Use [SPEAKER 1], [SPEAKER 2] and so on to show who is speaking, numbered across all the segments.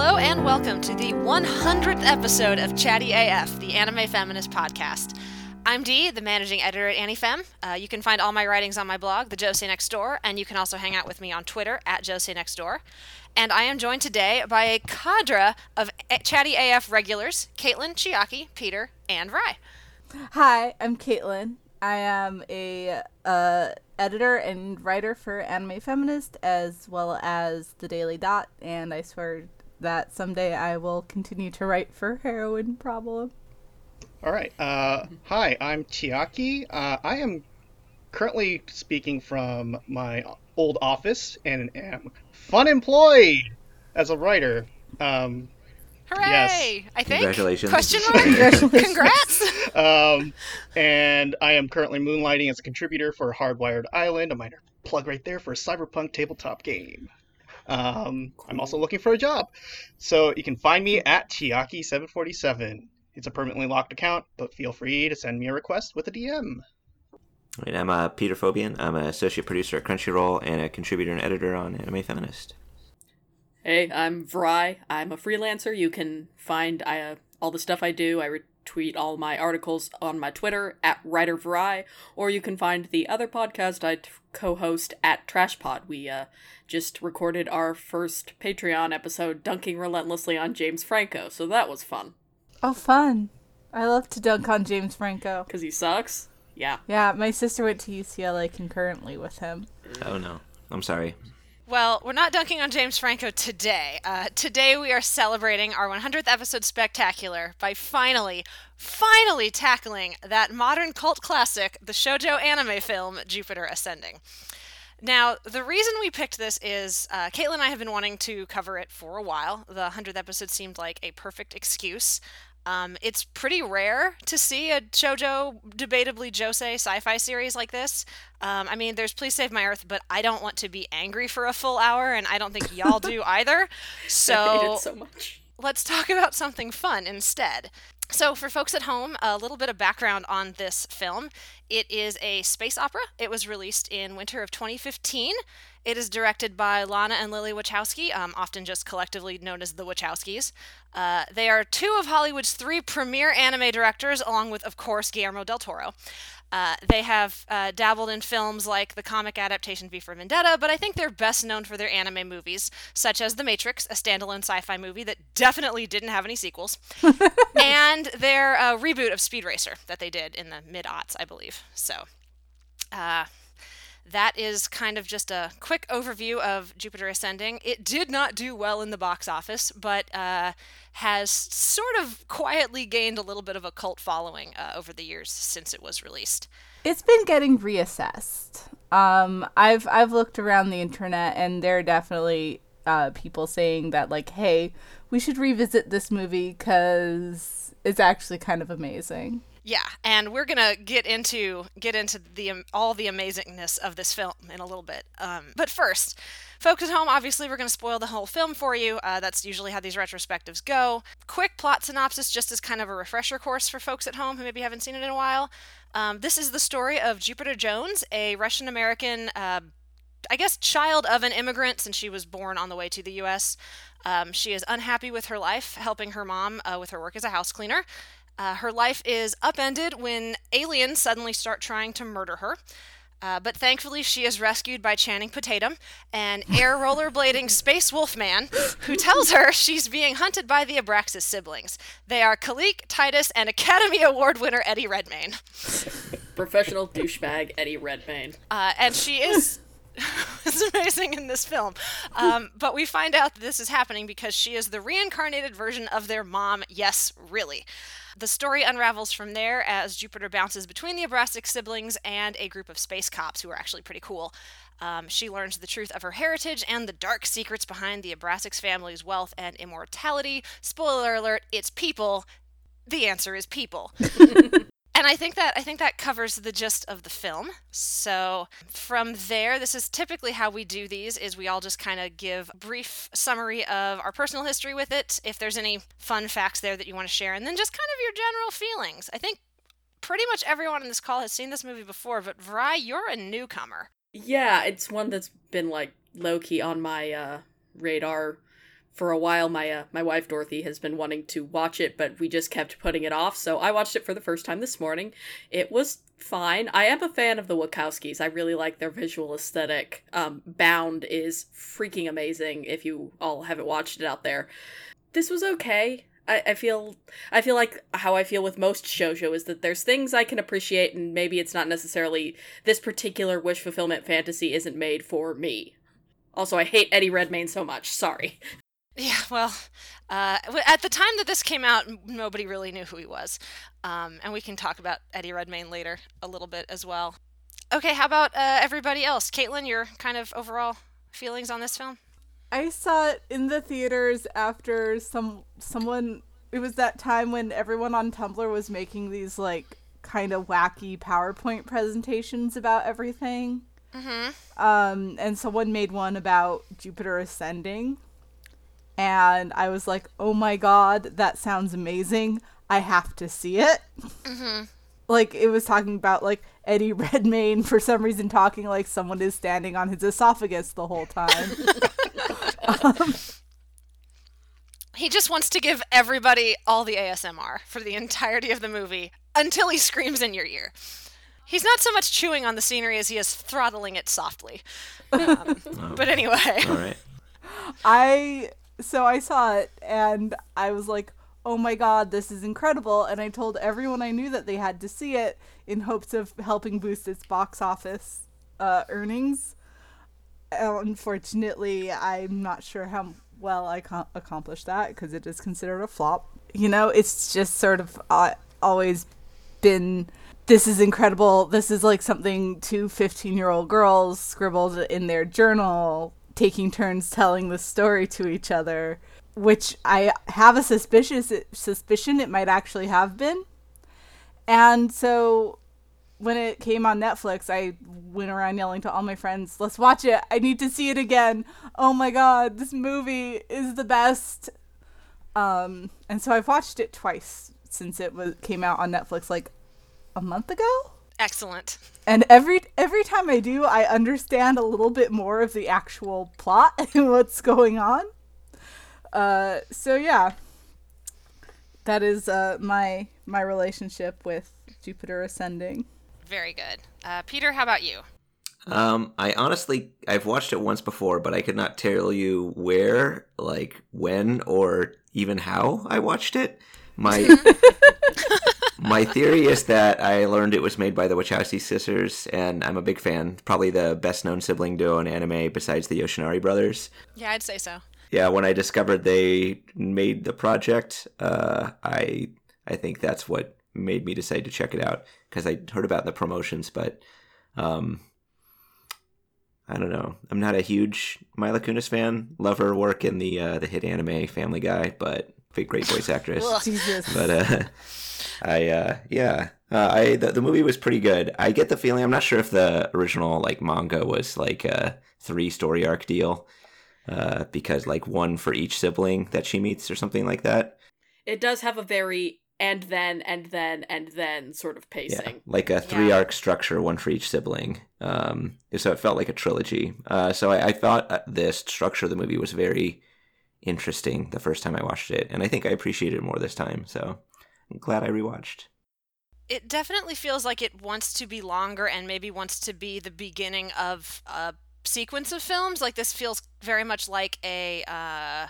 [SPEAKER 1] Hello and welcome to the 100th episode of Chatty AF, the anime feminist podcast. I'm Dee, the managing editor at AniFem. Uh, you can find all my writings on my blog, The Josei Next Door, and you can also hang out with me on Twitter at Josei Next Door. And I am joined today by a cadre of Chatty AF regulars, Caitlin, Chiaki, Peter, and Rye.
[SPEAKER 2] Hi, I'm Caitlin. I am a uh, editor and writer for Anime Feminist as well as The Daily Dot, and I swear that someday I will continue to write for Heroine Problem.
[SPEAKER 3] All right. Uh, hi, I'm Chiaki. Uh, I am currently speaking from my old office and am fun employed as a writer. Um,
[SPEAKER 1] Hooray!
[SPEAKER 3] Yes.
[SPEAKER 1] I think.
[SPEAKER 4] Congratulations.
[SPEAKER 1] Question mark?
[SPEAKER 2] Congratulations.
[SPEAKER 1] Congrats!
[SPEAKER 3] um, and I am currently moonlighting as a contributor for Hardwired Island, a minor plug right there for a cyberpunk tabletop game. Um, I'm also looking for a job. So you can find me at Chiaki747. It's a permanently locked account, but feel free to send me a request with a DM.
[SPEAKER 4] Right, I'm uh, Peter Fobian. I'm an associate producer at Crunchyroll and a contributor and editor on Anime Feminist.
[SPEAKER 5] Hey, I'm Vrai. I'm a freelancer. You can find uh, all the stuff I do. I retweet all my articles on my Twitter at WriterVrai, or you can find the other podcast I t- co-host at TrashPod. We uh, just recorded our first Patreon episode, dunking relentlessly on James Franco, so that was fun.
[SPEAKER 2] Oh, fun. I love to dunk on James Franco.
[SPEAKER 5] Cause he sucks. Yeah.
[SPEAKER 2] Yeah, my sister went to UCLA concurrently with him.
[SPEAKER 4] Oh no, I'm sorry.
[SPEAKER 1] Well, we're not dunking on James Franco today. Uh, today we are celebrating our 100th episode spectacular by finally, finally tackling that modern cult classic, the shoujo anime film Jupiter Ascending. Now, the reason we picked this is uh, Caitlin and I have been wanting to cover it for a while. The 100th episode seemed like a perfect excuse. Um, it's pretty rare to see a shoujo, debatably josei sci-fi series like this. Um, I mean, there's Please Save My Earth, but I don't want to be angry for a full hour, and I don't think y'all do either.
[SPEAKER 5] I hate
[SPEAKER 1] So
[SPEAKER 5] it so much.
[SPEAKER 1] let's talk about something fun instead. So, for folks at home, a little bit of background on this film. It is a space opera. It was released in winter of 2015. It is directed by Lana and Lily Wachowski, um, often just collectively known as the Wachowskis. Uh, they are two of Hollywood's three premier anime directors, along with, of course, Guillermo del Toro. Uh, they have uh, dabbled in films like the comic adaptation V for Vendetta, but I think they're best known for their anime movies, such as The Matrix, a standalone sci fi movie that definitely didn't have any sequels, and their uh, reboot of Speed Racer that they did in the mid aughts, I believe. So, uh, that is kind of just a quick overview of Jupiter Ascending. It did not do well in the box office, but uh, has sort of quietly gained a little bit of a cult following uh, over the years since it was released.
[SPEAKER 2] It's been getting reassessed. Um, I've I've looked around the internet, and there are definitely uh, people saying that like, hey, we should revisit this movie because it's actually kind of amazing.
[SPEAKER 1] Yeah, and we're gonna get into get into the um, all the amazingness of this film in a little bit. Um, but first, folks at home, obviously we're gonna spoil the whole film for you. Uh, that's usually how these retrospectives go. Quick plot synopsis, just as kind of a refresher course for folks at home who maybe haven't seen it in a while. Um, this is the story of Jupiter Jones, a Russian American. Uh, I guess, child of an immigrant since she was born on the way to the U.S. Um, she is unhappy with her life, helping her mom uh, with her work as a house cleaner. Uh, her life is upended when aliens suddenly start trying to murder her. Uh, but thankfully, she is rescued by Channing Potatum, an air rollerblading space wolf man, who tells her she's being hunted by the Abraxas siblings. They are Kalique, Titus, and Academy Award winner Eddie Redmayne.
[SPEAKER 5] Professional douchebag Eddie Redmayne.
[SPEAKER 1] Uh, and she is is amazing in this film. Um, but we find out that this is happening because she is the reincarnated version of their mom. Yes, really. The story unravels from there as Jupiter bounces between the Abraxas siblings and a group of space cops who are actually pretty cool. Um, she learns the truth of her heritage and the dark secrets behind the Abraxas family's wealth and immortality. Spoiler alert, it's people. The answer is people. and I think that I think that covers the gist of the film. So from there, this is typically how we do these: is we all just kind of give a brief summary of our personal history with it. If there's any fun facts there that you want to share, and then just kind of your general feelings. I think pretty much everyone in this call has seen this movie before, but Vrai, you're a newcomer.
[SPEAKER 5] Yeah, it's one that's been like low key on my uh, radar for a while my uh, my wife Dorothy has been wanting to watch it, but we just kept putting it off. So I watched it for the first time this morning. It was fine. I am a fan of the Wachowskis. I really like their visual aesthetic. Um, Bound is freaking amazing. If you all haven't watched it out there, this was okay. I, I feel I feel like how I feel with most shoujo is that there's things I can appreciate and maybe it's not necessarily this particular wish fulfillment fantasy isn't made for me. Also, I hate Eddie Redmayne so much. Sorry.
[SPEAKER 1] Yeah, well, uh, at the time that this came out, nobody really knew who he was. Um, and we can talk about Eddie Redmayne later a little bit as well. Okay, how about uh, everybody else? Caitlin, your kind of overall feelings on this film?
[SPEAKER 2] I saw it in the theaters after some someone. It was that time when everyone on Tumblr was making these like kind of wacky PowerPoint presentations about everything.
[SPEAKER 1] Mm-hmm.
[SPEAKER 2] Um, and someone made one about Jupiter ascending, and I was like, "Oh my god, that sounds amazing! I have to see it."
[SPEAKER 1] Mm-hmm.
[SPEAKER 2] Like it was talking about like Eddie Redmayne for some reason talking like someone is standing on his esophagus the whole time. um,
[SPEAKER 1] he just wants to give everybody all the ASMR for the entirety of the movie until he screams in your ear. He's not so much chewing on the scenery as he is throttling it softly. Um,
[SPEAKER 4] Oh,
[SPEAKER 1] but anyway,
[SPEAKER 4] all right.
[SPEAKER 2] I so I saw it and I was like, "Oh my god, this is incredible." And I told everyone I knew that they had to see it in hopes of helping boost its box office uh, earnings. Unfortunately, I'm not sure how well I co- accomplished that because it is considered a flop. You know, it's just sort of uh, always been this is incredible. This is like something two 15 year old girls scribbled in their journal, taking turns telling the story to each other, which I have a suspicious suspicion it might actually have been. And so when it came on Netflix, I went around yelling to all my friends, "Let's watch it! I need to see it again! Oh my god, this movie is the best!" Um, and so I've watched it twice since it was came out on Netflix, like a month ago.
[SPEAKER 1] Excellent.
[SPEAKER 2] And every every time I do, I understand a little bit more of the actual plot and what's going on. Uh, so yeah, that is uh, my my relationship with Jupiter Ascending.
[SPEAKER 1] Very good. Uh, Peter, how about you?
[SPEAKER 4] Um, I honestly, I've watched it once before, but I could not tell you where, like when, or even how I watched it. My my theory is that I learned it was made by the Wachowski sisters, and I'm a big fan. Probably the best known sibling duo in anime besides the Yoshinari brothers.
[SPEAKER 1] Yeah, I'd say so.
[SPEAKER 4] Yeah, when I discovered they made the project, uh, I I think that's what made me decide to check it out because I heard about the promotions, but um, I don't know. I'm not a huge Mila Kunis fan. Love her work in the uh, the hit anime Family Guy, but big great voice actress. But uh, I uh, yeah, uh, I the, the movie was pretty good. I get the feeling I'm not sure if the original like manga was like a three story arc deal, uh, because like one for each sibling that she meets or something like that.
[SPEAKER 5] It does have a very and then and then and then sort of
[SPEAKER 4] Yeah,
[SPEAKER 5] pacing.
[SPEAKER 4] like a three
[SPEAKER 1] Yeah.
[SPEAKER 4] arc structure, one for each sibling. Um, so it felt like a trilogy. Uh, so I, I thought uh, this structure of the movie was very interesting the first time I watched it, and I think I appreciated it more this time. So I'm glad I rewatched.
[SPEAKER 1] It definitely feels like it wants to be longer and maybe wants to be the beginning of a sequence of films. Like this feels very much like a uh,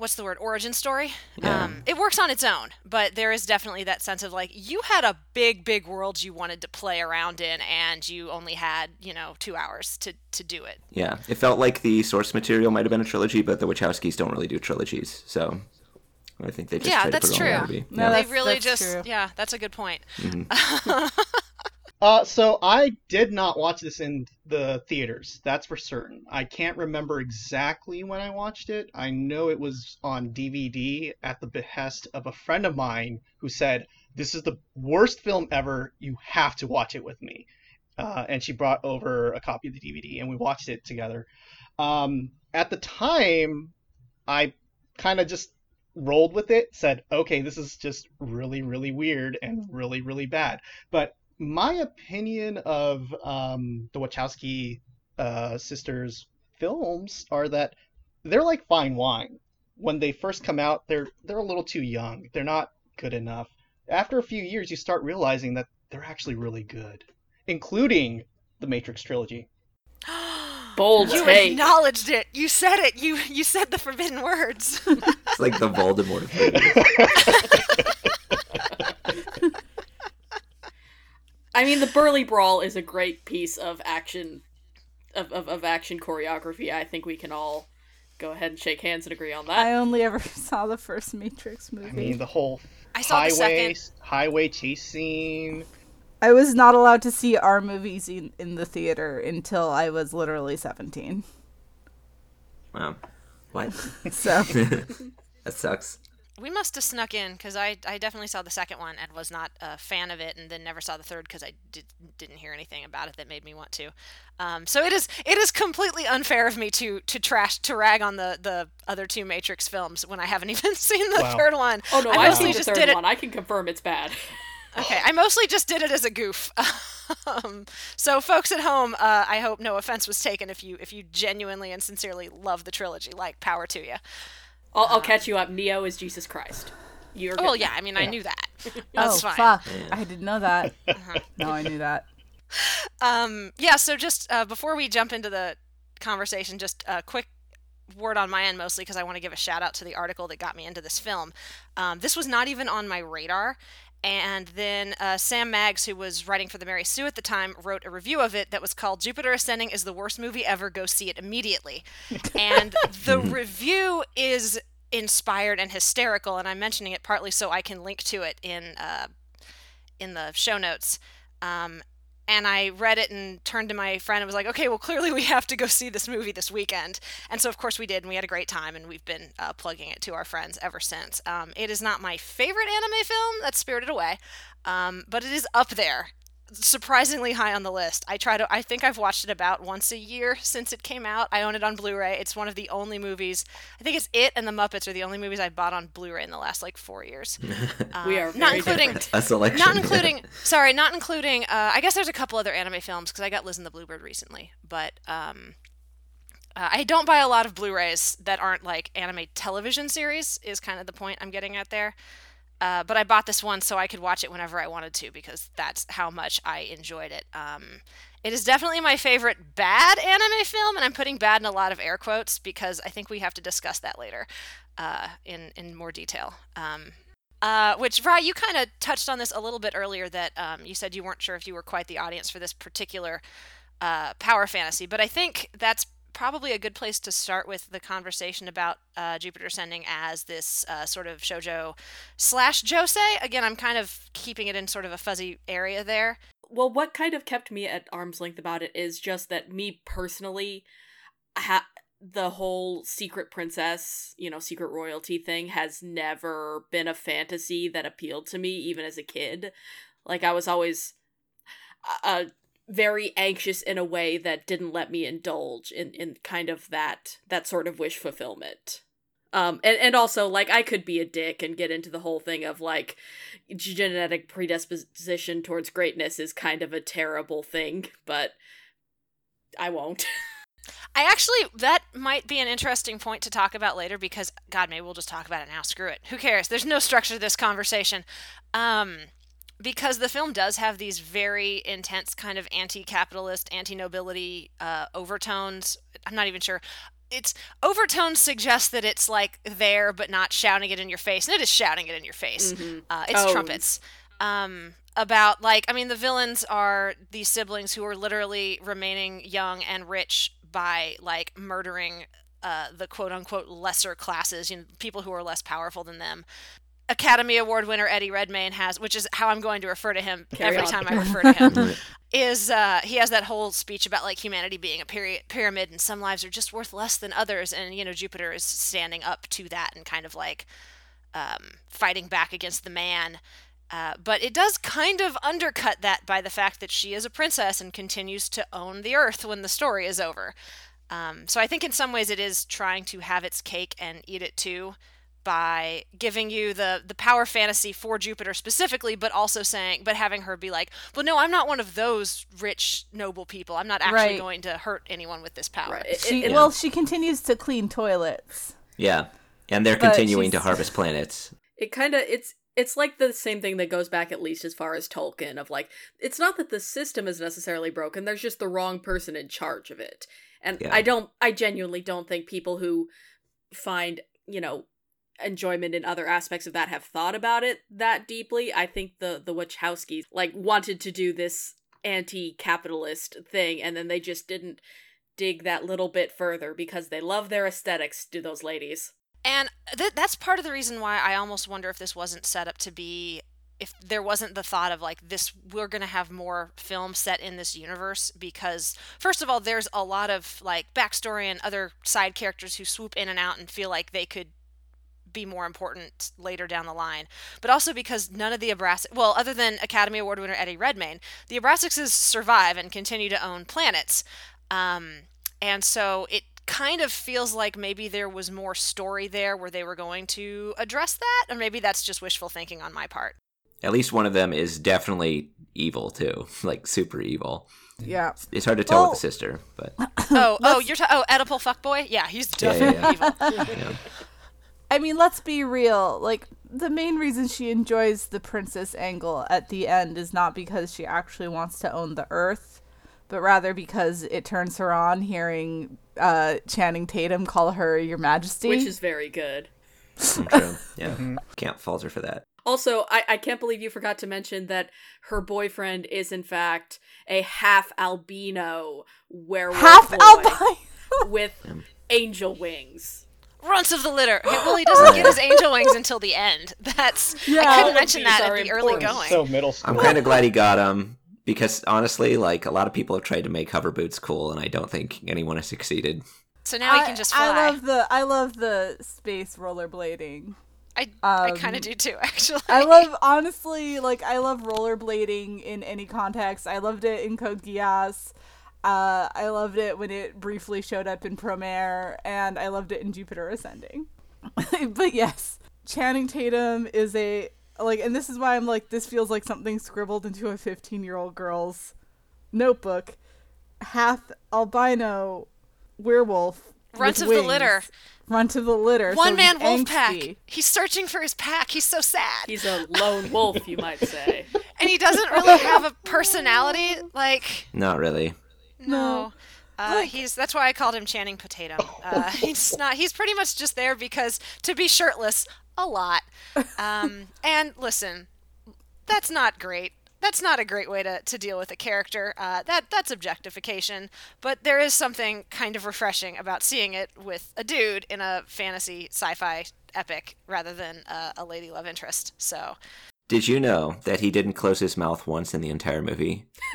[SPEAKER 1] what's the word origin story.
[SPEAKER 4] Yeah.
[SPEAKER 1] Um, it works on its own, but there is definitely that sense of like you had a big, big world you wanted to play around in, and you only had you know two hours to to do it.
[SPEAKER 4] Yeah, it felt like the source material might have been a trilogy, but the Wachowskis don't really do trilogies, so I think they just
[SPEAKER 1] Yeah, that's
[SPEAKER 4] to put it on
[SPEAKER 1] true.
[SPEAKER 4] the.
[SPEAKER 2] No,
[SPEAKER 4] Yeah.
[SPEAKER 2] that's-
[SPEAKER 1] they really
[SPEAKER 2] that's
[SPEAKER 1] just
[SPEAKER 2] true.
[SPEAKER 1] yeah, that's a good point.
[SPEAKER 4] Mhm.
[SPEAKER 3] Uh, so I did not watch this in the theaters. That's for certain. I can't remember exactly when I watched it. I know it was on DVD at the behest of a friend of mine who said, "This is the worst film ever. You have to watch it with me." Uh, and she brought over a copy of the DVD, and we watched it together. Um, at the time, I kind of just rolled with it. Said, "Okay, this is just really, really weird and really, really bad." But my opinion of um, the Wachowski uh, sisters films are that they're like fine wine. When they first come out, they're they're a little too young. They're not good enough. After a few years, you start realizing that they're actually really good, including the Matrix trilogy.
[SPEAKER 5] Bold
[SPEAKER 1] You
[SPEAKER 5] take.
[SPEAKER 1] acknowledged it. You said it. You you said the forbidden words.
[SPEAKER 4] It's like the Voldemort. of movies.
[SPEAKER 5] I mean, the Burly Brawl is a great piece of action, of, of, of action choreography. I think we can all go ahead and shake hands and agree on that.
[SPEAKER 2] I only ever saw the first Matrix movie.
[SPEAKER 3] I mean, the whole
[SPEAKER 1] I saw the
[SPEAKER 3] highway
[SPEAKER 1] second.
[SPEAKER 3] highway chase scene.
[SPEAKER 2] I was not allowed to see our movies in, in the theater until I was literally 17.
[SPEAKER 4] Wow. What?
[SPEAKER 2] So,
[SPEAKER 4] that sucks.
[SPEAKER 1] We must have snuck in because I, I definitely saw the second one and was not a fan of it, and then never saw the third because I did, didn't hear anything about it that made me want to. Um, so it is it is completely unfair of me to to trash to rag on the the other two Matrix films when I haven't even seen the
[SPEAKER 3] Wow.
[SPEAKER 1] third one.
[SPEAKER 5] oh no,
[SPEAKER 1] I
[SPEAKER 5] I've
[SPEAKER 1] mostly
[SPEAKER 5] seen the
[SPEAKER 1] just
[SPEAKER 5] third
[SPEAKER 1] did it.
[SPEAKER 5] one. I can confirm it's bad.
[SPEAKER 1] Okay, I mostly just did it as a goof. um, so, folks at home, uh, I hope no offense was taken if you if you genuinely and sincerely love the trilogy. Like, power to you.
[SPEAKER 5] I'll, I'll catch you up. Neo is Jesus Christ. You're
[SPEAKER 1] Oh, well, yeah. I mean, I knew that.
[SPEAKER 2] oh,
[SPEAKER 1] fine.
[SPEAKER 2] fuck. I didn't know that. No, I knew that.
[SPEAKER 1] Um, yeah. So, just uh, before we jump into the conversation, just a quick word on my end, mostly because I want to give a shout out to the article that got me into this film. Um, this was not even on my radar. And then uh, Sam Maggs, who was writing for the Mary Sue at the time, wrote a review of it that was called Jupiter Ascending is the worst movie ever. Go see it immediately. And the review is inspired and hysterical. And I'm mentioning it partly so I can link to it in, uh, in the show notes. Um, and I read it and turned to my friend and was like, okay, well, clearly we have to go see this movie this weekend. And so, of course, we did, and we had a great time, and we've been uh, plugging it to our friends ever since. Um, it is not my favorite anime film, that's Spirited Away, um, but it is up there. Surprisingly high on the list. I try to. I think I've watched it about once a year since it came out. I own it on Blu-ray. It's one of the only movies. I think it's it and the Muppets are the only movies I bought on Blu-ray in the last like four years.
[SPEAKER 5] We are
[SPEAKER 1] Um, not including.
[SPEAKER 4] A selection.
[SPEAKER 1] not including sorry not including uh, i guess there's a couple other anime films because i got liz and the bluebird recently but um, uh, i don't buy a lot of blu-rays that aren't like anime television series is kind of the point i'm getting at there uh, but i bought this one so i could watch it whenever i wanted to because that's how much i enjoyed it. Um, it is definitely my favorite bad anime film and i'm putting bad in a lot of air quotes because i think we have to discuss that later uh, in, in more detail. Um, uh, which, Rye, you kind of touched on this a little bit earlier that um, you said you weren't sure if you were quite the audience for this particular uh, power fantasy, but I think that's probably a good place to start with the conversation about uh, Jupiter Ascending as this uh, sort of shojo slash josei. Again, I'm kind of keeping it in sort of a fuzzy area there.
[SPEAKER 5] well, what kind of kept me at arm's length about it is just that me personally, ha- the whole secret princess, you know, secret royalty thing has never been a fantasy that appealed to me, even as a kid. Like I was always uh, very anxious in a way that didn't let me indulge in in kind of that that sort of wish fulfillment. Um, and, and also, like, I could be a dick and get into the whole thing of, like, genetic predisposition towards greatness is kind of a terrible thing, but I won't.
[SPEAKER 1] I actually, that might be an interesting point to talk about later because, God, maybe we'll just talk about it now. Screw it. Who cares? There's no structure to this conversation. Um, because the film does have these very intense kind of anti-capitalist, anti-nobility uh, overtones. I'm not even sure. It's overtones suggest that it's like there but not shouting it in your face, and it is shouting it in your face.
[SPEAKER 5] Mhm.
[SPEAKER 1] Uh, it's
[SPEAKER 5] Oh.
[SPEAKER 1] trumpets. Um, about like I mean the villains are these siblings who are literally remaining young and rich by like murdering uh, the quote unquote lesser classes, you know, people who are less powerful than them. Academy Award winner Eddie Redmayne has, which is how I'm going to refer to him
[SPEAKER 5] Carry
[SPEAKER 1] every
[SPEAKER 5] on.
[SPEAKER 1] time I refer to him is uh, he has that whole speech about like humanity being a peri- pyramid and some lives are just worth less than others and you know jupiter is standing up to that and kind of like um, fighting back against the man. Uh, but it does kind of undercut that by the fact that she is a princess and continues to own the earth when the story is over. Um, so i think in some ways it is trying to have its cake and eat it too by giving you the the power fantasy for Jupiter specifically, but also saying, but having her be like, well, no, I'm not one of those rich noble people. I'm not actually
[SPEAKER 2] Right.
[SPEAKER 1] going to hurt anyone with this power.
[SPEAKER 5] Right. It-
[SPEAKER 2] She,
[SPEAKER 5] it-
[SPEAKER 2] well, she continues to clean toilets.
[SPEAKER 4] Yeah, and they're
[SPEAKER 2] But
[SPEAKER 4] continuing to harvest planets.
[SPEAKER 5] it kind of it's it's like the same thing that goes back at least as far as Tolkien of like it's not that the system is necessarily broken there's just the wrong person in charge of it and
[SPEAKER 4] Yeah.
[SPEAKER 5] I don't I genuinely don't think people who find you know enjoyment in other aspects of that have thought about it that deeply I think the the Wachowskis like wanted to do this anti-capitalist thing and then they just didn't dig that little bit further because they love their aesthetics do those ladies.
[SPEAKER 1] And th- that's part of the reason why I almost wonder if this wasn't set up to be if there wasn't the thought of like this we're going to have more film set in this universe because first of all there's a lot of like backstory and other side characters who swoop in and out and feel like they could be more important later down the line but also because none of the Abraxas well other than Academy Award winner Eddie Redmayne the Abraxases survive and continue to own planets um, and so it kind of feels like maybe there was more story there where they were going to address that, or maybe that's just wishful thinking on my part.
[SPEAKER 4] At least one of them is definitely evil too, like super evil.
[SPEAKER 2] Yeah.
[SPEAKER 4] It's hard to tell
[SPEAKER 2] Well-
[SPEAKER 4] with the sister, but
[SPEAKER 1] Oh, oh, you're ta- oh Oedipal fuckboy? Yeah, he's
[SPEAKER 4] Yeah, yeah,
[SPEAKER 1] definitely
[SPEAKER 4] yeah.
[SPEAKER 1] evil.
[SPEAKER 4] Yeah.
[SPEAKER 2] I mean, let's be real. Like, the main reason she enjoys the princess angle at the end is not because she actually wants to own the earth, but rather because it turns her on hearing uh, Channing Tatum call her Your Majesty.
[SPEAKER 5] which is very good
[SPEAKER 4] True. Yeah, can't fault her for that.
[SPEAKER 5] Also, I, I can't believe you forgot to mention that her boyfriend is in fact a half albino werewolf
[SPEAKER 2] half albino.
[SPEAKER 5] with angel wings.
[SPEAKER 1] Runts of the litter. Hey, well, he doesn't get his angel wings until the end. That's
[SPEAKER 2] Yeah.
[SPEAKER 1] I couldn't mention that
[SPEAKER 5] are
[SPEAKER 1] at the early going.
[SPEAKER 3] So middle school.
[SPEAKER 4] I'm kind of glad he got him because honestly, like a lot of people have tried to make hover boots cool, and I don't think anyone has succeeded.
[SPEAKER 1] So now he can just fly.
[SPEAKER 2] I love the I love the space rollerblading.
[SPEAKER 1] I, I kind
[SPEAKER 2] um,
[SPEAKER 1] of do too, actually.
[SPEAKER 2] I love honestly like I love rollerblading in any context. I loved it in Code Geass. Uh, I loved it when it briefly showed up in Promare, and I loved it in Jupiter Ascending. but yes, Channing Tatum is a like, and this is why I'm like, this feels like something scribbled into a 15 year old girl's notebook. Half albino werewolf.
[SPEAKER 1] Runts
[SPEAKER 2] with
[SPEAKER 1] of the litter.
[SPEAKER 2] Runt of the litter.
[SPEAKER 1] One
[SPEAKER 2] so
[SPEAKER 1] man
[SPEAKER 2] he's
[SPEAKER 1] wolf pack. He's searching for his pack. He's so sad.
[SPEAKER 5] He's a lone wolf, you might say.
[SPEAKER 1] and he doesn't really have a personality. Like,
[SPEAKER 4] Not really.
[SPEAKER 1] No. Uh, he's that's why I called him Channing Potato. Uh, he's not. He's pretty much just there because to be shirtless a lot. Um, and listen, that's not great. That's not a great way to, to deal with a character. Uh, that that's objectification. But there is something kind of refreshing about seeing it with a dude in a fantasy sci-fi epic rather than uh, a lady love interest. So
[SPEAKER 4] Did you know that he didn't close his mouth once in the entire movie?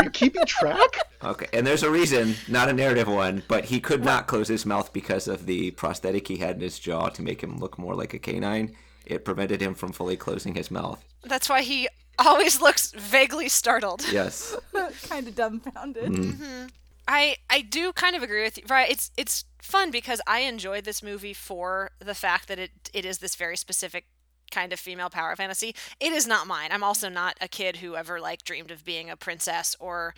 [SPEAKER 3] Are you keeping track?
[SPEAKER 4] Okay, and there's a reason, not a narrative one, but he could not close his mouth because of the prosthetic he had in his jaw to make him look more like a canine. It prevented him from fully closing his mouth.
[SPEAKER 1] that's why he always looks vaguely startled.
[SPEAKER 4] Yes.
[SPEAKER 2] kind of dumbfounded. Mm-hmm. Mm-hmm.
[SPEAKER 1] I I do kind of agree with you. Right, it's it's fun because I enjoyed this movie for the fact that it it is this very specific kind of female power fantasy. It is not mine. I'm also not a kid who ever like dreamed of being a princess or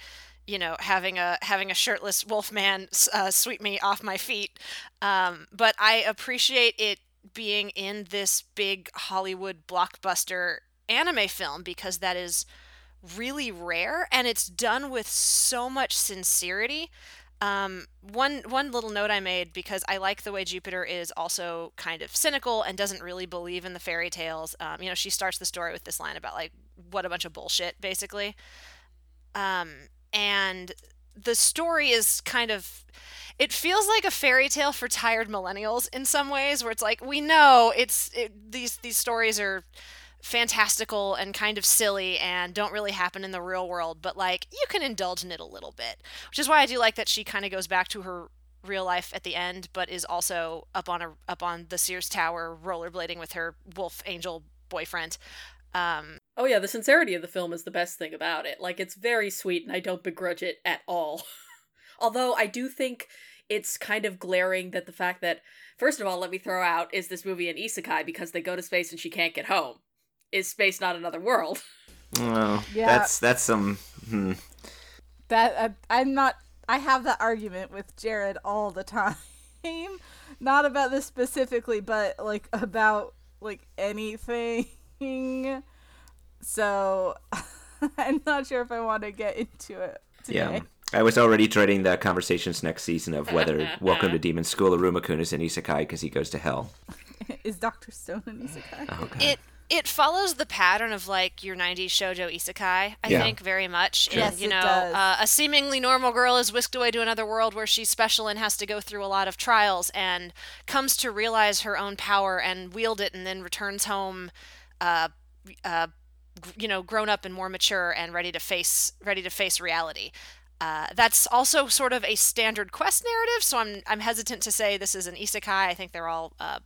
[SPEAKER 1] you know having a having a shirtless wolf man uh, sweep me off my feet. Um, but I appreciate it being in this big Hollywood blockbuster anime film because that is really rare and it's done with so much sincerity. Um, one one little note I made because I like the way Jupiter is also kind of cynical and doesn't really believe in the fairy tales. Um, you know, she starts the story with this line about like what a bunch of bullshit, basically. Um, and the story is kind of it feels like a fairy tale for tired millennials in some ways where it's like we know it's it, these these stories are fantastical and kind of silly and don't really happen in the real world but like you can indulge in it a little bit which is why I do like that she kind of goes back to her real life at the end but is also up on a up on the Sears Tower rollerblading with her wolf angel boyfriend um
[SPEAKER 5] Oh yeah, the sincerity of the film is the best thing about it. Like it's very sweet and I don't begrudge it at all. Although I do think it's kind of glaring that the fact that first of all, let me throw out is this movie an isekai because they go to space and she can't get home. Is space not another world?
[SPEAKER 4] Well,
[SPEAKER 2] Yeah.
[SPEAKER 4] that's that's some. Hmm.
[SPEAKER 2] That uh, I'm not. I have that argument with Jared all the time. not about this specifically, but like about like anything. So I'm not sure if I want to get into it today.
[SPEAKER 4] Yeah. I was already dreading the conversations next season of whether Welcome to Demon School or Iruma-kun is an isekai because he goes to hell.
[SPEAKER 2] Is Doctor Stone an isekai?
[SPEAKER 4] Oh, God.
[SPEAKER 1] It it follows the pattern of like your 90s shojo isekai, I
[SPEAKER 4] Yeah.
[SPEAKER 1] think, very much.
[SPEAKER 2] Sure.
[SPEAKER 1] And,
[SPEAKER 2] Yes,
[SPEAKER 1] you
[SPEAKER 2] it
[SPEAKER 1] know,
[SPEAKER 2] does.
[SPEAKER 1] uh, a seemingly normal girl is whisked away to another world where she's special and has to go through a lot of trials and comes to realize her own power and wield it and then returns home, uh, uh, you know, grown up and more mature and ready to face ready to face reality. Uh, that's also sort of a standard quest narrative, so I'm I'm hesitant to say this is an isekai. I think they're all uh,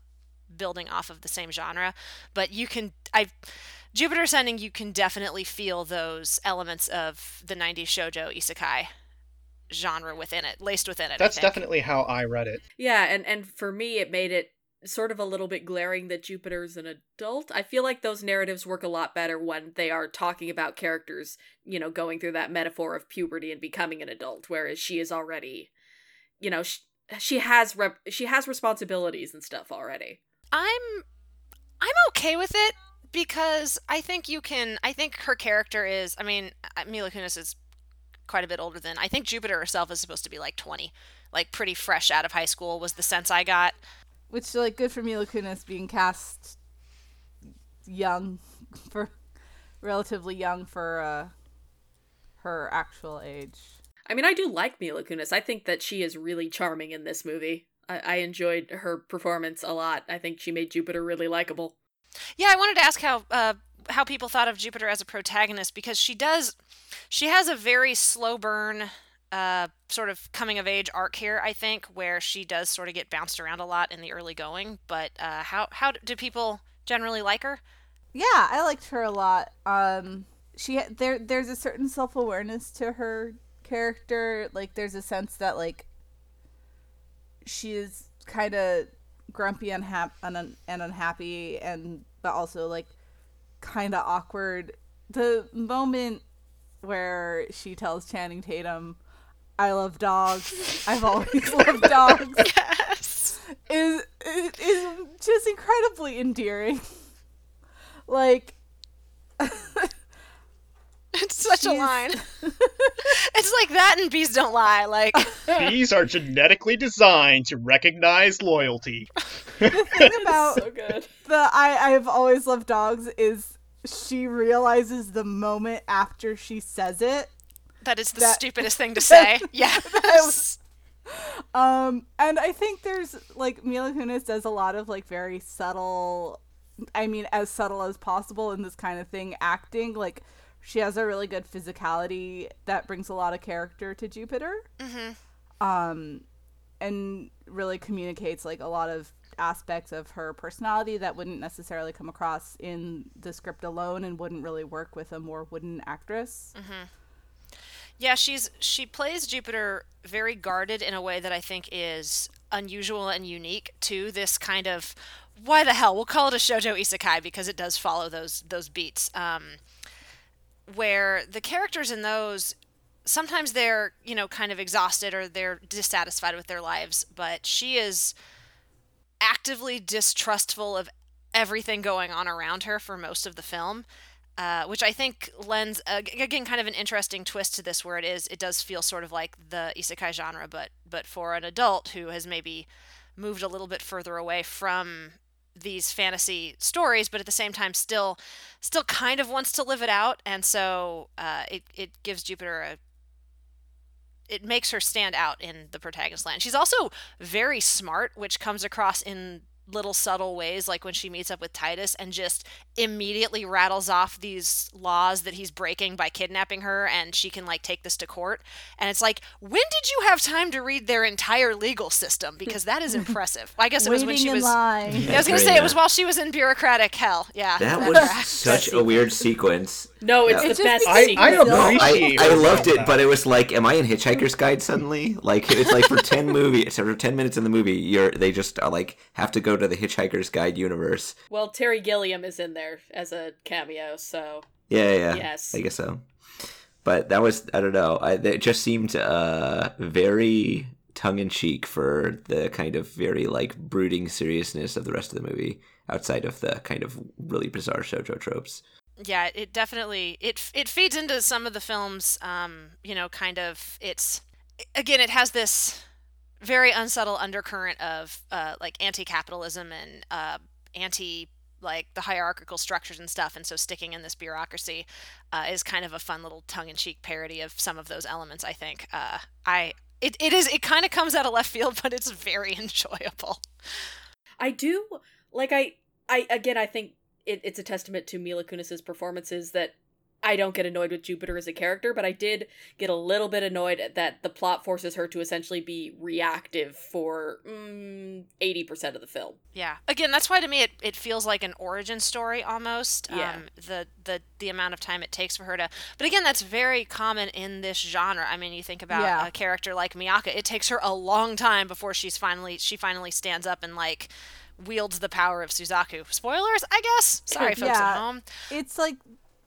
[SPEAKER 1] building off of the same genre, but you can I Jupiter Ascending you can definitely feel those elements of the 90s shojo isekai genre within it, laced within it.
[SPEAKER 3] That's definitely how I read it.
[SPEAKER 5] Yeah, and and for me it made it sort of a little bit glaring that Jupiter's an adult. I feel like those narratives work a lot better when they are talking about characters, you know, going through that metaphor of puberty and becoming an adult whereas she is already you know, she, she has rep- she has responsibilities and stuff already.
[SPEAKER 1] I'm I'm okay with it because I think you can I think her character is I mean uh, Mila Kunis is quite a bit older than I think Jupiter herself is supposed to be like 20 like pretty fresh out of high school was the sense I got
[SPEAKER 2] Which like good for Mila Kunis being cast young for relatively young for uh her actual age.
[SPEAKER 5] I mean, I do like Mila Kunis. I think that she is really charming in this movie. I, I enjoyed her performance a lot. I think she made Jupiter really likable.
[SPEAKER 1] Yeah, I wanted to ask how uh, how people thought of Jupiter as a protagonist because she does she has a very slow burn uh, sort of coming of age arc here. I think where she does sort of get bounced around a lot in the early going. But uh, how how do people generally like her?
[SPEAKER 2] Yeah, I liked her a lot. Um, she there there's a certain self awareness to her character. Like there's a sense that like she is kind of grumpy and and, and unhappy, and but also like kind of awkward. The moment where she tells Channing Tatum, "I love dogs. I've always loved dogs,"
[SPEAKER 1] Yes.
[SPEAKER 2] is is just incredibly endearing. Like
[SPEAKER 1] It's such a
[SPEAKER 2] She's-
[SPEAKER 1] line. it's like that and bees don't lie. Like
[SPEAKER 3] bees are genetically designed to recognize loyalty.
[SPEAKER 2] the thing about
[SPEAKER 5] So good.
[SPEAKER 2] the I I've always loved dogs is she realizes the moment after she says it.
[SPEAKER 1] that is the
[SPEAKER 2] That-
[SPEAKER 1] stupidest thing to say. Yes.
[SPEAKER 2] Um and I think there's like Mila Kunis does a lot of like very subtle I mean as subtle as possible in this kind of thing acting like she has a really good physicality that brings a lot of character to Jupiter.
[SPEAKER 1] hmm
[SPEAKER 2] um and really communicates like a lot of aspects of her personality that wouldn't necessarily come across in the script alone and wouldn't really work with a more wooden actress.
[SPEAKER 1] Yeah, she's she plays Jupiter very guarded in a way that I think is unusual and unique to this kind of why the hell we'll call it a shojo isekai because it does follow those those beats. Um, where the characters in those sometimes they're you know kind of exhausted or they're dissatisfied with their lives, but she is actively distrustful of everything going on around her for most of the film uh, which I think lends uh, again kind of an interesting twist to this, where it is it does feel sort of like the isekai genre, but but for an adult who has maybe moved a little bit further away from these fantasy stories, but at the same time still still kind of wants to live it out, and so uh, it it gives Jupiter a it makes her stand out in the protagonist land. She's also very smart, which comes across in little subtle ways, like when she meets up with Titus and just immediately rattles off these laws that he's breaking by kidnapping her, and she can like take this to court. And it's like, when did you have time to read their entire legal system? Because that is impressive. I guess it was when she was.
[SPEAKER 2] line.
[SPEAKER 1] Yeah, I was gonna say it was while she was in bureaucratic hell. Yeah.
[SPEAKER 4] That
[SPEAKER 1] that
[SPEAKER 4] was such a weird sequence.
[SPEAKER 5] No, it's
[SPEAKER 4] No.
[SPEAKER 5] the
[SPEAKER 2] It just
[SPEAKER 5] best
[SPEAKER 3] I. I
[SPEAKER 2] No,
[SPEAKER 4] No,
[SPEAKER 3] appreciate.
[SPEAKER 4] I, I loved it, but it was like, am I in Hitchhiker's Guide suddenly? Like it's like for ten movies, or ten minutes in the movie, you're they just are like have to go to the Hitchhiker's Guide universe.
[SPEAKER 5] Well, Terry Gilliam is in there as a cameo, so
[SPEAKER 4] Yeah, yeah, yeah.
[SPEAKER 5] Yes.
[SPEAKER 4] I guess so. But that was I don't know. I, it just seemed uh, very tongue in cheek for the kind of very like brooding seriousness of the rest of the movie, outside of the kind of really bizarre shoujo tropes.
[SPEAKER 1] Yeah it definitely it it feeds into some of the film's um you know kind of it's again it has this very unsubtle undercurrent of uh like anti-capitalism and uh anti like the hierarchical structures and stuff and so sticking in this bureaucracy uh, is kind of a fun little tongue-in-cheek parody of some of those elements i think. Uh i it, it is it kind of comes out of left field but it's very enjoyable.
[SPEAKER 5] I do like I I again I think it, it's a testament to Mila Kunis's performances that I don't get annoyed with Jupiter as a character, but I did get a little bit annoyed that the plot forces her to essentially be reactive for mm, eighty percent of the film.
[SPEAKER 1] Yeah. Again, that's why to me it, it feels like an origin story almost.
[SPEAKER 5] Yeah.
[SPEAKER 1] Um, the the the amount of time it takes for her to. But again, that's very common in this genre. I mean, you think about
[SPEAKER 2] Yeah.
[SPEAKER 1] a character like Miaka. It takes her a long time before she's finally she finally stands up and like wields the power of Suzaku. Spoilers, I guess. Sorry, folks
[SPEAKER 2] Yeah.
[SPEAKER 1] at home.
[SPEAKER 2] it's like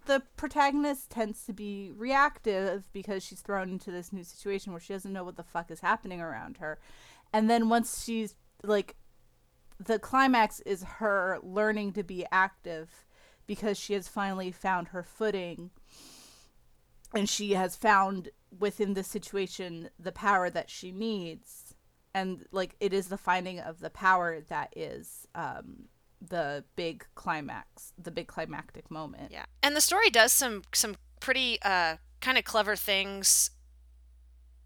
[SPEAKER 2] the protagonist tends to be reactive because she's thrown into this new situation where she doesn't know what the fuck is happening around her. And then once she's like the climax is her learning to be active because she has finally found her footing and she has found within this situation the power that she needs and like it is the finding of the power that is um the big climax the big climactic moment
[SPEAKER 1] Yeah. And the story does some some pretty uh kind of clever things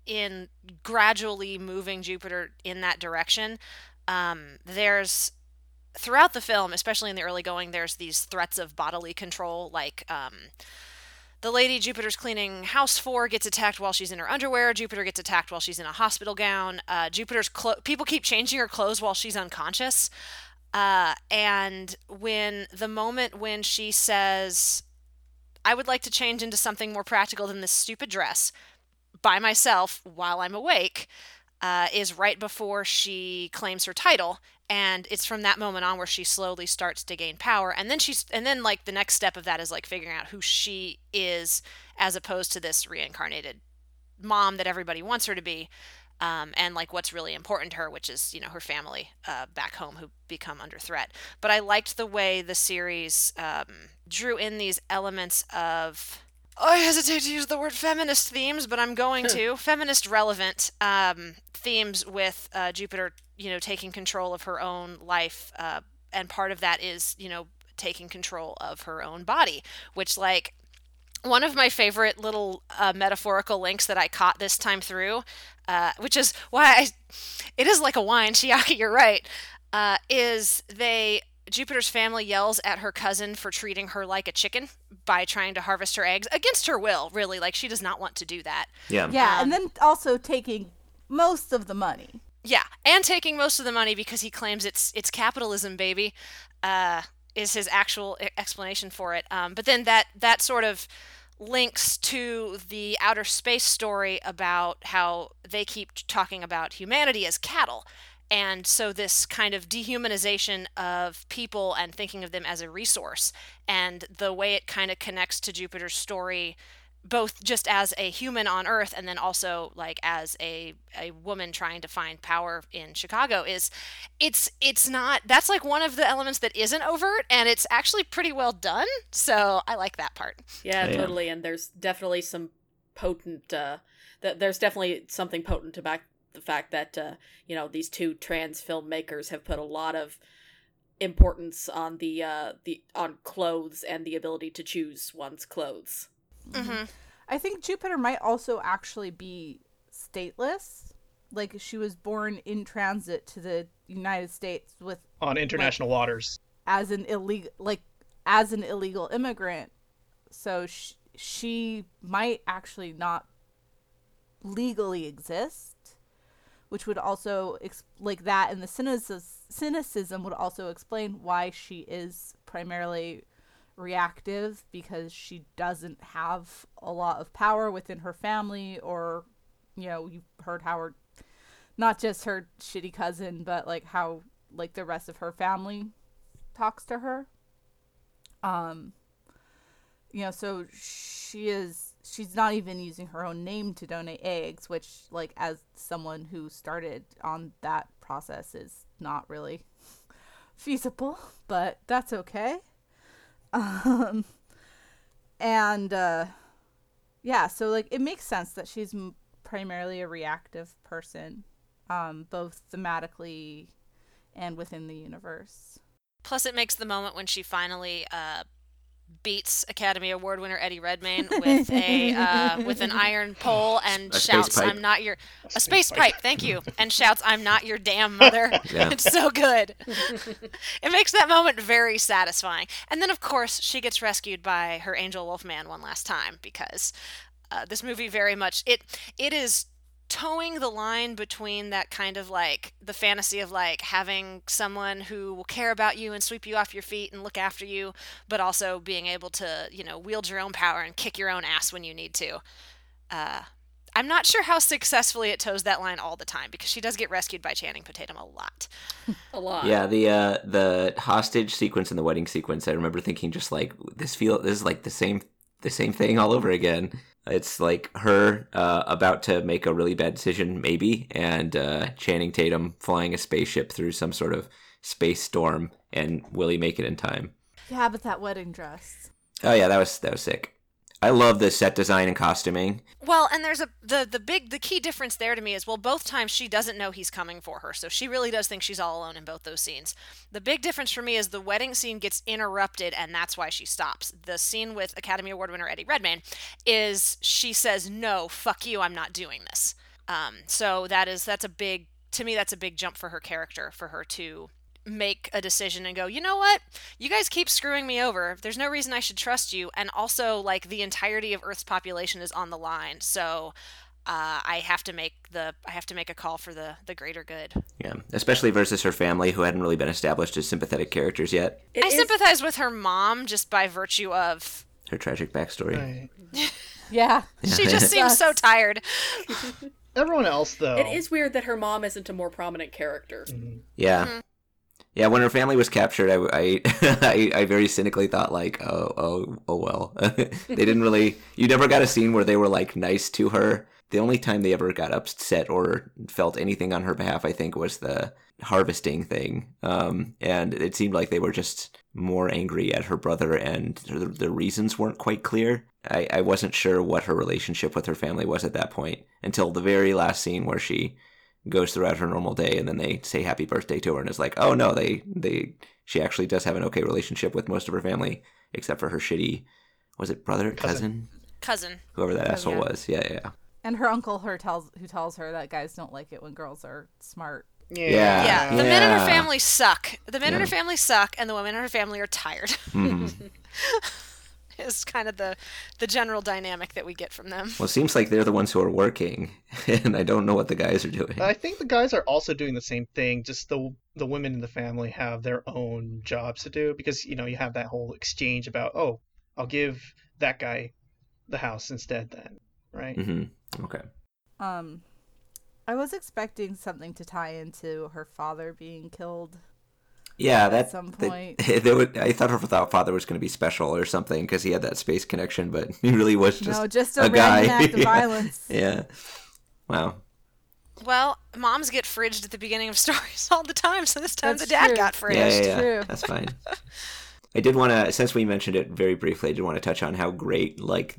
[SPEAKER 1] in gradually moving Jupiter in that direction. Um there's throughout the film, especially in the early going, there's these threats of bodily control like um the lady Jupiter's cleaning house for gets attacked while she's in her underwear. Jupiter gets attacked while she's in a hospital gown. Uh, Jupiter's clo- people keep changing her clothes while she's unconscious. Uh, and when the moment when she says, I would like to change into something more practical than this stupid dress by myself while I'm awake, uh, is right before she claims her title. And it's from that moment on where she slowly starts to gain power. And then she's, and then like the next step of that is like figuring out who she is as opposed to this reincarnated mom that everybody wants her to be um, and like what's really important to her, which is you know her family uh, back home who become under threat. But I liked the way the series um, drew in these elements of. I hesitate to use the word feminist themes, but I'm going to. Feminist relevant um, themes with uh, Jupiter, you know, taking control of her own life, uh, and part of that is you know taking control of her own body, which like one of my favorite little uh, metaphorical links that I caught this time through, uh, which is why I, it is like a wine, Chiaki, you're right, uh, is they Jupiter's family yells at her cousin for treating her like a chicken by trying to harvest her eggs against her will, really. Like she does not want to do that.
[SPEAKER 4] Yeah.
[SPEAKER 2] yeah
[SPEAKER 1] Um,
[SPEAKER 2] and then also taking most of the money
[SPEAKER 1] Yeah, and taking most of the money because he claims it's it's capitalism, baby, uh, is his actual e- explanation for it. Um, but then that that sort of links to the outer space story about how they keep talking about humanity as cattle. And so, this kind of dehumanization of people and thinking of them as a resource, and the way it kind of connects to Jupiter's story both just as a human on earth and then also like as a a woman trying to find power in Chicago is it's it's not that's like one of the elements that isn't overt and it's actually pretty well done so I like that part.
[SPEAKER 5] Yeah,
[SPEAKER 4] Yeah.
[SPEAKER 5] totally. And there's definitely some potent. Uh, th- there's definitely something potent about the fact that uh, you know these two trans filmmakers have put a lot of importance on the uh, the on clothes and the ability to choose one's clothes.
[SPEAKER 1] Mhm.
[SPEAKER 2] i think jupiter might also actually be stateless like she was born in transit to the united states with
[SPEAKER 3] on international waters.
[SPEAKER 2] as an illegal like as an illegal immigrant so sh- she might actually not legally exist which would also ex- like that and the cynicism, would also explain why she is primarily reactive because she doesn't have a lot of power within her family or you know you've heard how her not just her shitty cousin but like how like the rest of her family talks to her. Um you know so she is she's not even using her own name to donate eggs which like as someone who started on that process is not really feasible but that's okay. Um and uh yeah so like it makes sense that she's m- primarily a reactive person um both thematically and within the universe.
[SPEAKER 1] Plus, it makes the moment when she finally uh, beats Academy Award winner Eddie Redmayne with a uh, with an iron pole and
[SPEAKER 4] A
[SPEAKER 1] shouts,
[SPEAKER 4] pipe.
[SPEAKER 1] "I'm not your a space pipe." Thank you, and shouts, "I'm not your damn mother."
[SPEAKER 4] Yeah.
[SPEAKER 1] It's so good. it makes that moment very satisfying. And then, of course, she gets rescued by her angel wolfman one last time because uh, this movie very much it it is towing the line between that kind of like the fantasy of like having someone who will care about you and sweep you off your feet and look after you but also being able to you know wield your own power and kick your own ass when you need to uh, i'm not sure how successfully it toes that line all the time because she does get rescued by channing potatum a lot
[SPEAKER 5] A lot.
[SPEAKER 4] Yeah, the uh, the hostage sequence and the wedding sequence. I remember thinking just like this feel this is like the same the same thing all over again. It's like her uh, about to make a really bad decision, maybe, and uh, Channing Tatum flying a spaceship through some sort of space storm, and will he make it in time?
[SPEAKER 2] yeah but that wedding dress
[SPEAKER 4] Oh yeah, that was that was sick. I love the set design and costuming.
[SPEAKER 1] Well, and there's a the the big the key difference there to me is well both times she doesn't know he's coming for her. So she really does think she's all alone in both those scenes. The big difference for me is the wedding scene gets interrupted and that's why she stops. The scene with Academy Award winner Eddie Redmayne is she says no, fuck you, I'm not doing this. Um so that is that's a big to me that's a big jump for her character for her to make a decision and go, you know what? You guys keep screwing me over. There's no reason I should trust you. And also, like, the entirety of Earth's population is on the line. So uh, I have to make the I have to make a call for the the greater good.
[SPEAKER 4] Yeah, especially versus her family, who hadn't really been established as sympathetic characters yet.
[SPEAKER 5] It
[SPEAKER 1] I
[SPEAKER 5] is-
[SPEAKER 1] sympathize with her mom just by virtue of
[SPEAKER 4] Her tragic backstory.
[SPEAKER 3] Right.
[SPEAKER 2] yeah
[SPEAKER 1] she just seems so tired.
[SPEAKER 3] Everyone else, though.
[SPEAKER 5] It is weird that her mom isn't a more prominent character.
[SPEAKER 4] Yeah.
[SPEAKER 1] Mhm.
[SPEAKER 4] Yeah, when her family was captured, I, I, I, very cynically thought like, oh, oh, oh well. they didn't really. You never got a scene where they were like nice to her. The only time they ever got upset or felt anything on her behalf, I think, was the harvesting thing. Um, and it seemed like they were just more angry at her brother, and the, the reasons weren't quite clear. I, I wasn't sure what her relationship with her family was at that point until the very last scene where she goes throughout her normal day and then they say happy birthday to her and is like oh no they they she actually does have an okay relationship with most of her family except for her shitty was it brother cousin,
[SPEAKER 3] Cousin.
[SPEAKER 1] Cousin.
[SPEAKER 4] whoever that
[SPEAKER 2] Oh,
[SPEAKER 4] asshole
[SPEAKER 2] yeah.
[SPEAKER 4] was yeah yeah
[SPEAKER 2] and her uncle her tells who tells her that guys don't like it when girls are smart
[SPEAKER 3] Yeah.
[SPEAKER 4] Yeah.
[SPEAKER 1] Yeah, the men in her family suck. The men in her family suck, and the women in her family are tired.
[SPEAKER 4] Mhm.
[SPEAKER 1] is kind of the the general dynamic that we get from them.
[SPEAKER 4] well it seems like they're the ones who are working and i don't know what the guys are doing
[SPEAKER 3] I think the guys are also doing the same thing. Just the the women in the family have their own jobs to do because you know you have that whole exchange about oh I'll give that guy the house instead then right
[SPEAKER 4] mm-hmm. okay
[SPEAKER 2] um i was expecting something to tie into her father being killed
[SPEAKER 4] yeah
[SPEAKER 2] At
[SPEAKER 4] that
[SPEAKER 2] some
[SPEAKER 4] that-
[SPEAKER 2] point.
[SPEAKER 4] there would, i thought her father was going to be special or something because he had that space connection but he really was just
[SPEAKER 2] no just a,
[SPEAKER 4] a guy.
[SPEAKER 2] act of
[SPEAKER 4] Yeah.
[SPEAKER 2] violence
[SPEAKER 4] yeah wow
[SPEAKER 1] Well, moms get fridged at the beginning of stories all the time, so this time
[SPEAKER 2] That's
[SPEAKER 1] the dad
[SPEAKER 2] true.
[SPEAKER 1] got
[SPEAKER 4] yeah,
[SPEAKER 1] fridged.
[SPEAKER 4] yeah, yeah.
[SPEAKER 2] true.
[SPEAKER 4] That's fine. I did want to, since we mentioned it very briefly, I did want to touch on how great, like,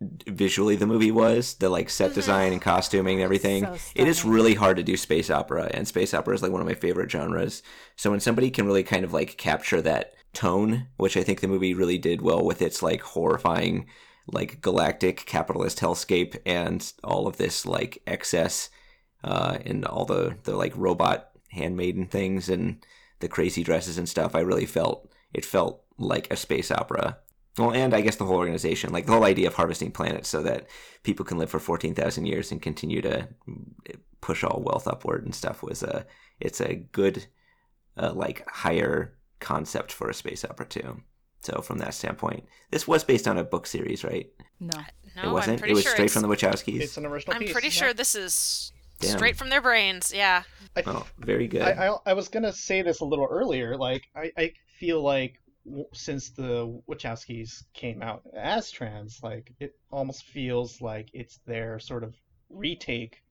[SPEAKER 4] visually the movie was. The like set design and costuming and everything.
[SPEAKER 2] So
[SPEAKER 4] it is really hard to do space opera, and space opera is like one of my favorite genres. So when somebody can really kind of like capture that tone, which I think the movie really did well with its like horrifying, like galactic capitalist hellscape and all of this like excess uh, and all the the like robot handmaiden things and the crazy dresses and stuff. I really felt it felt like a space opera. Well, and I guess the whole organization, like the whole idea of harvesting planets so that people can live for fourteen thousand years and continue to push all wealth upward and stuff was a it's a good uh, like higher concept for a space opera too. So from that standpoint, this was based on a book series, right?
[SPEAKER 2] No.
[SPEAKER 1] No,
[SPEAKER 4] it wasn't.
[SPEAKER 1] pretty
[SPEAKER 4] It was
[SPEAKER 1] sure
[SPEAKER 4] straight from the Wachowskis.
[SPEAKER 3] It's an original
[SPEAKER 1] I'm
[SPEAKER 3] piece.
[SPEAKER 1] pretty
[SPEAKER 3] yeah.
[SPEAKER 1] sure this is
[SPEAKER 4] Damn.
[SPEAKER 1] straight from their brains. Yeah.
[SPEAKER 3] I,
[SPEAKER 4] Oh, very good.
[SPEAKER 3] I, I, I was gonna say this a little earlier. Like, I, I feel like w- since the Wachowskis came out as trans, like it almost feels like it's their sort of retake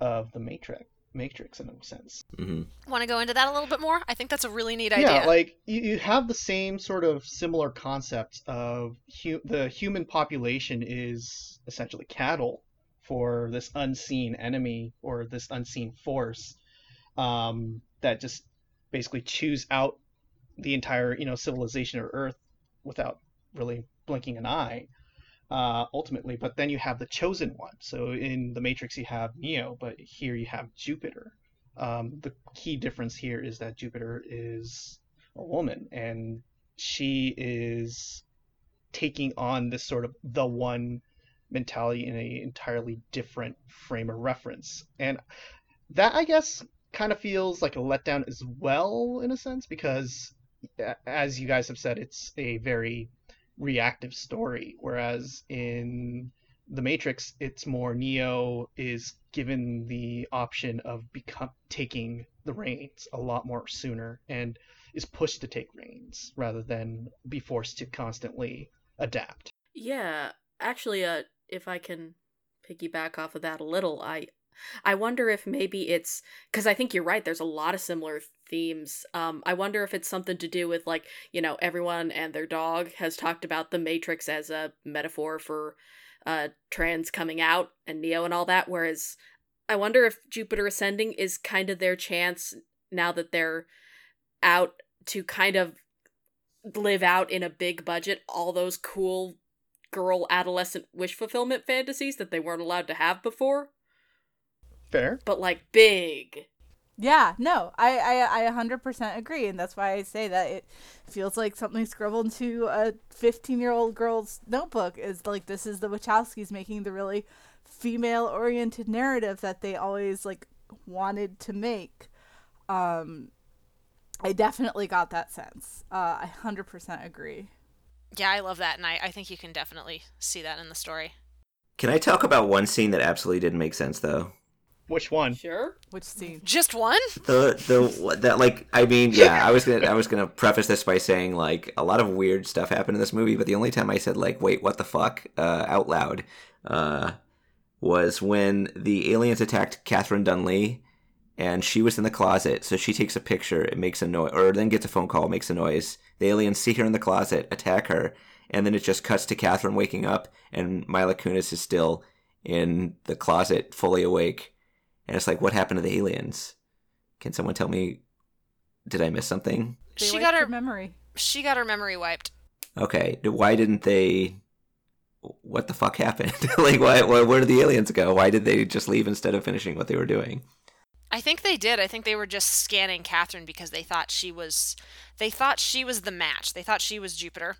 [SPEAKER 3] of the Matrix. Matrix in a sense.
[SPEAKER 4] hmm
[SPEAKER 1] Want to go into that a little bit more? I think that's a really neat idea.
[SPEAKER 3] Yeah, like you, you have the same sort of similar concept of hu- the human population is essentially cattle for this unseen enemy or this unseen force um, that just basically chews out the entire you know civilization of Earth without really blinking an eye. Uh, ultimately, but then you have the chosen one. So in the Matrix, you have Neo, but here you have Jupiter. Um, the key difference here is that Jupiter is a woman, and she is taking on this sort of the one mentality in a entirely different frame of reference. And that, I guess, kind of feels like a letdown as well, in a sense, because as you guys have said, it's a very reactive story, whereas in the Matrix, it's more Neo is given the option of become taking the reins a lot more sooner and is pushed to take reins rather than be forced to constantly adapt.
[SPEAKER 5] Yeah, actually, uh, if I can piggyback off of that a little, I, I wonder if maybe it's because I think you're right. There's a lot of similar themes. Um, I wonder if it's something to do with like you know everyone and their dog has talked about the Matrix as a metaphor for, uh, trans coming out and Neo and all that. Whereas, I wonder if Jupiter Ascending is kind of their chance now that they're out to kind of live out in a big budget all those cool girl adolescent wish fulfillment fantasies that they weren't allowed to have before
[SPEAKER 3] Fair.
[SPEAKER 5] but like big
[SPEAKER 2] Yeah, no, I, I, I 100% agree, and that's why I say that it feels like something scribbled into a 15 year old girl's notebook. Is like this is the Wachowskis making the really female oriented narrative that they always like wanted to make. Um, I definitely got that sense. Uh, I 100% agree.
[SPEAKER 1] Yeah, I love that, and I, I think you can definitely see that in the story.
[SPEAKER 4] Can I talk about one scene that absolutely didn't make sense though?
[SPEAKER 3] Which one?
[SPEAKER 5] sure
[SPEAKER 2] Which scene?
[SPEAKER 1] Just one?
[SPEAKER 4] The the that like I mean yeah I was gonna I was gonna preface this by saying like a lot of weird stuff happened in this movie but the only time I said like wait what the fuck uh, out loud uh, was when the aliens attacked Catherine Dunley and she was in the closet so she takes a picture it makes a noise or then gets a phone call makes a noise the aliens see her in the closet attack her and then it just cuts to Catherine waking up and Mila Kunis is still in the closet fully awake and it's like what happened to the aliens can someone tell me? Did I miss something?
[SPEAKER 2] They
[SPEAKER 1] She got her-
[SPEAKER 2] memory.
[SPEAKER 1] She got her memory wiped.
[SPEAKER 4] Okay, why didn't they? What the fuck happened? like, why, why? Where did the aliens go? Why did they just leave instead of finishing what they were doing?
[SPEAKER 1] I think they did. I think they were just scanning Catherine because they thought she was they thought she was the match. They thought she was Jupiter,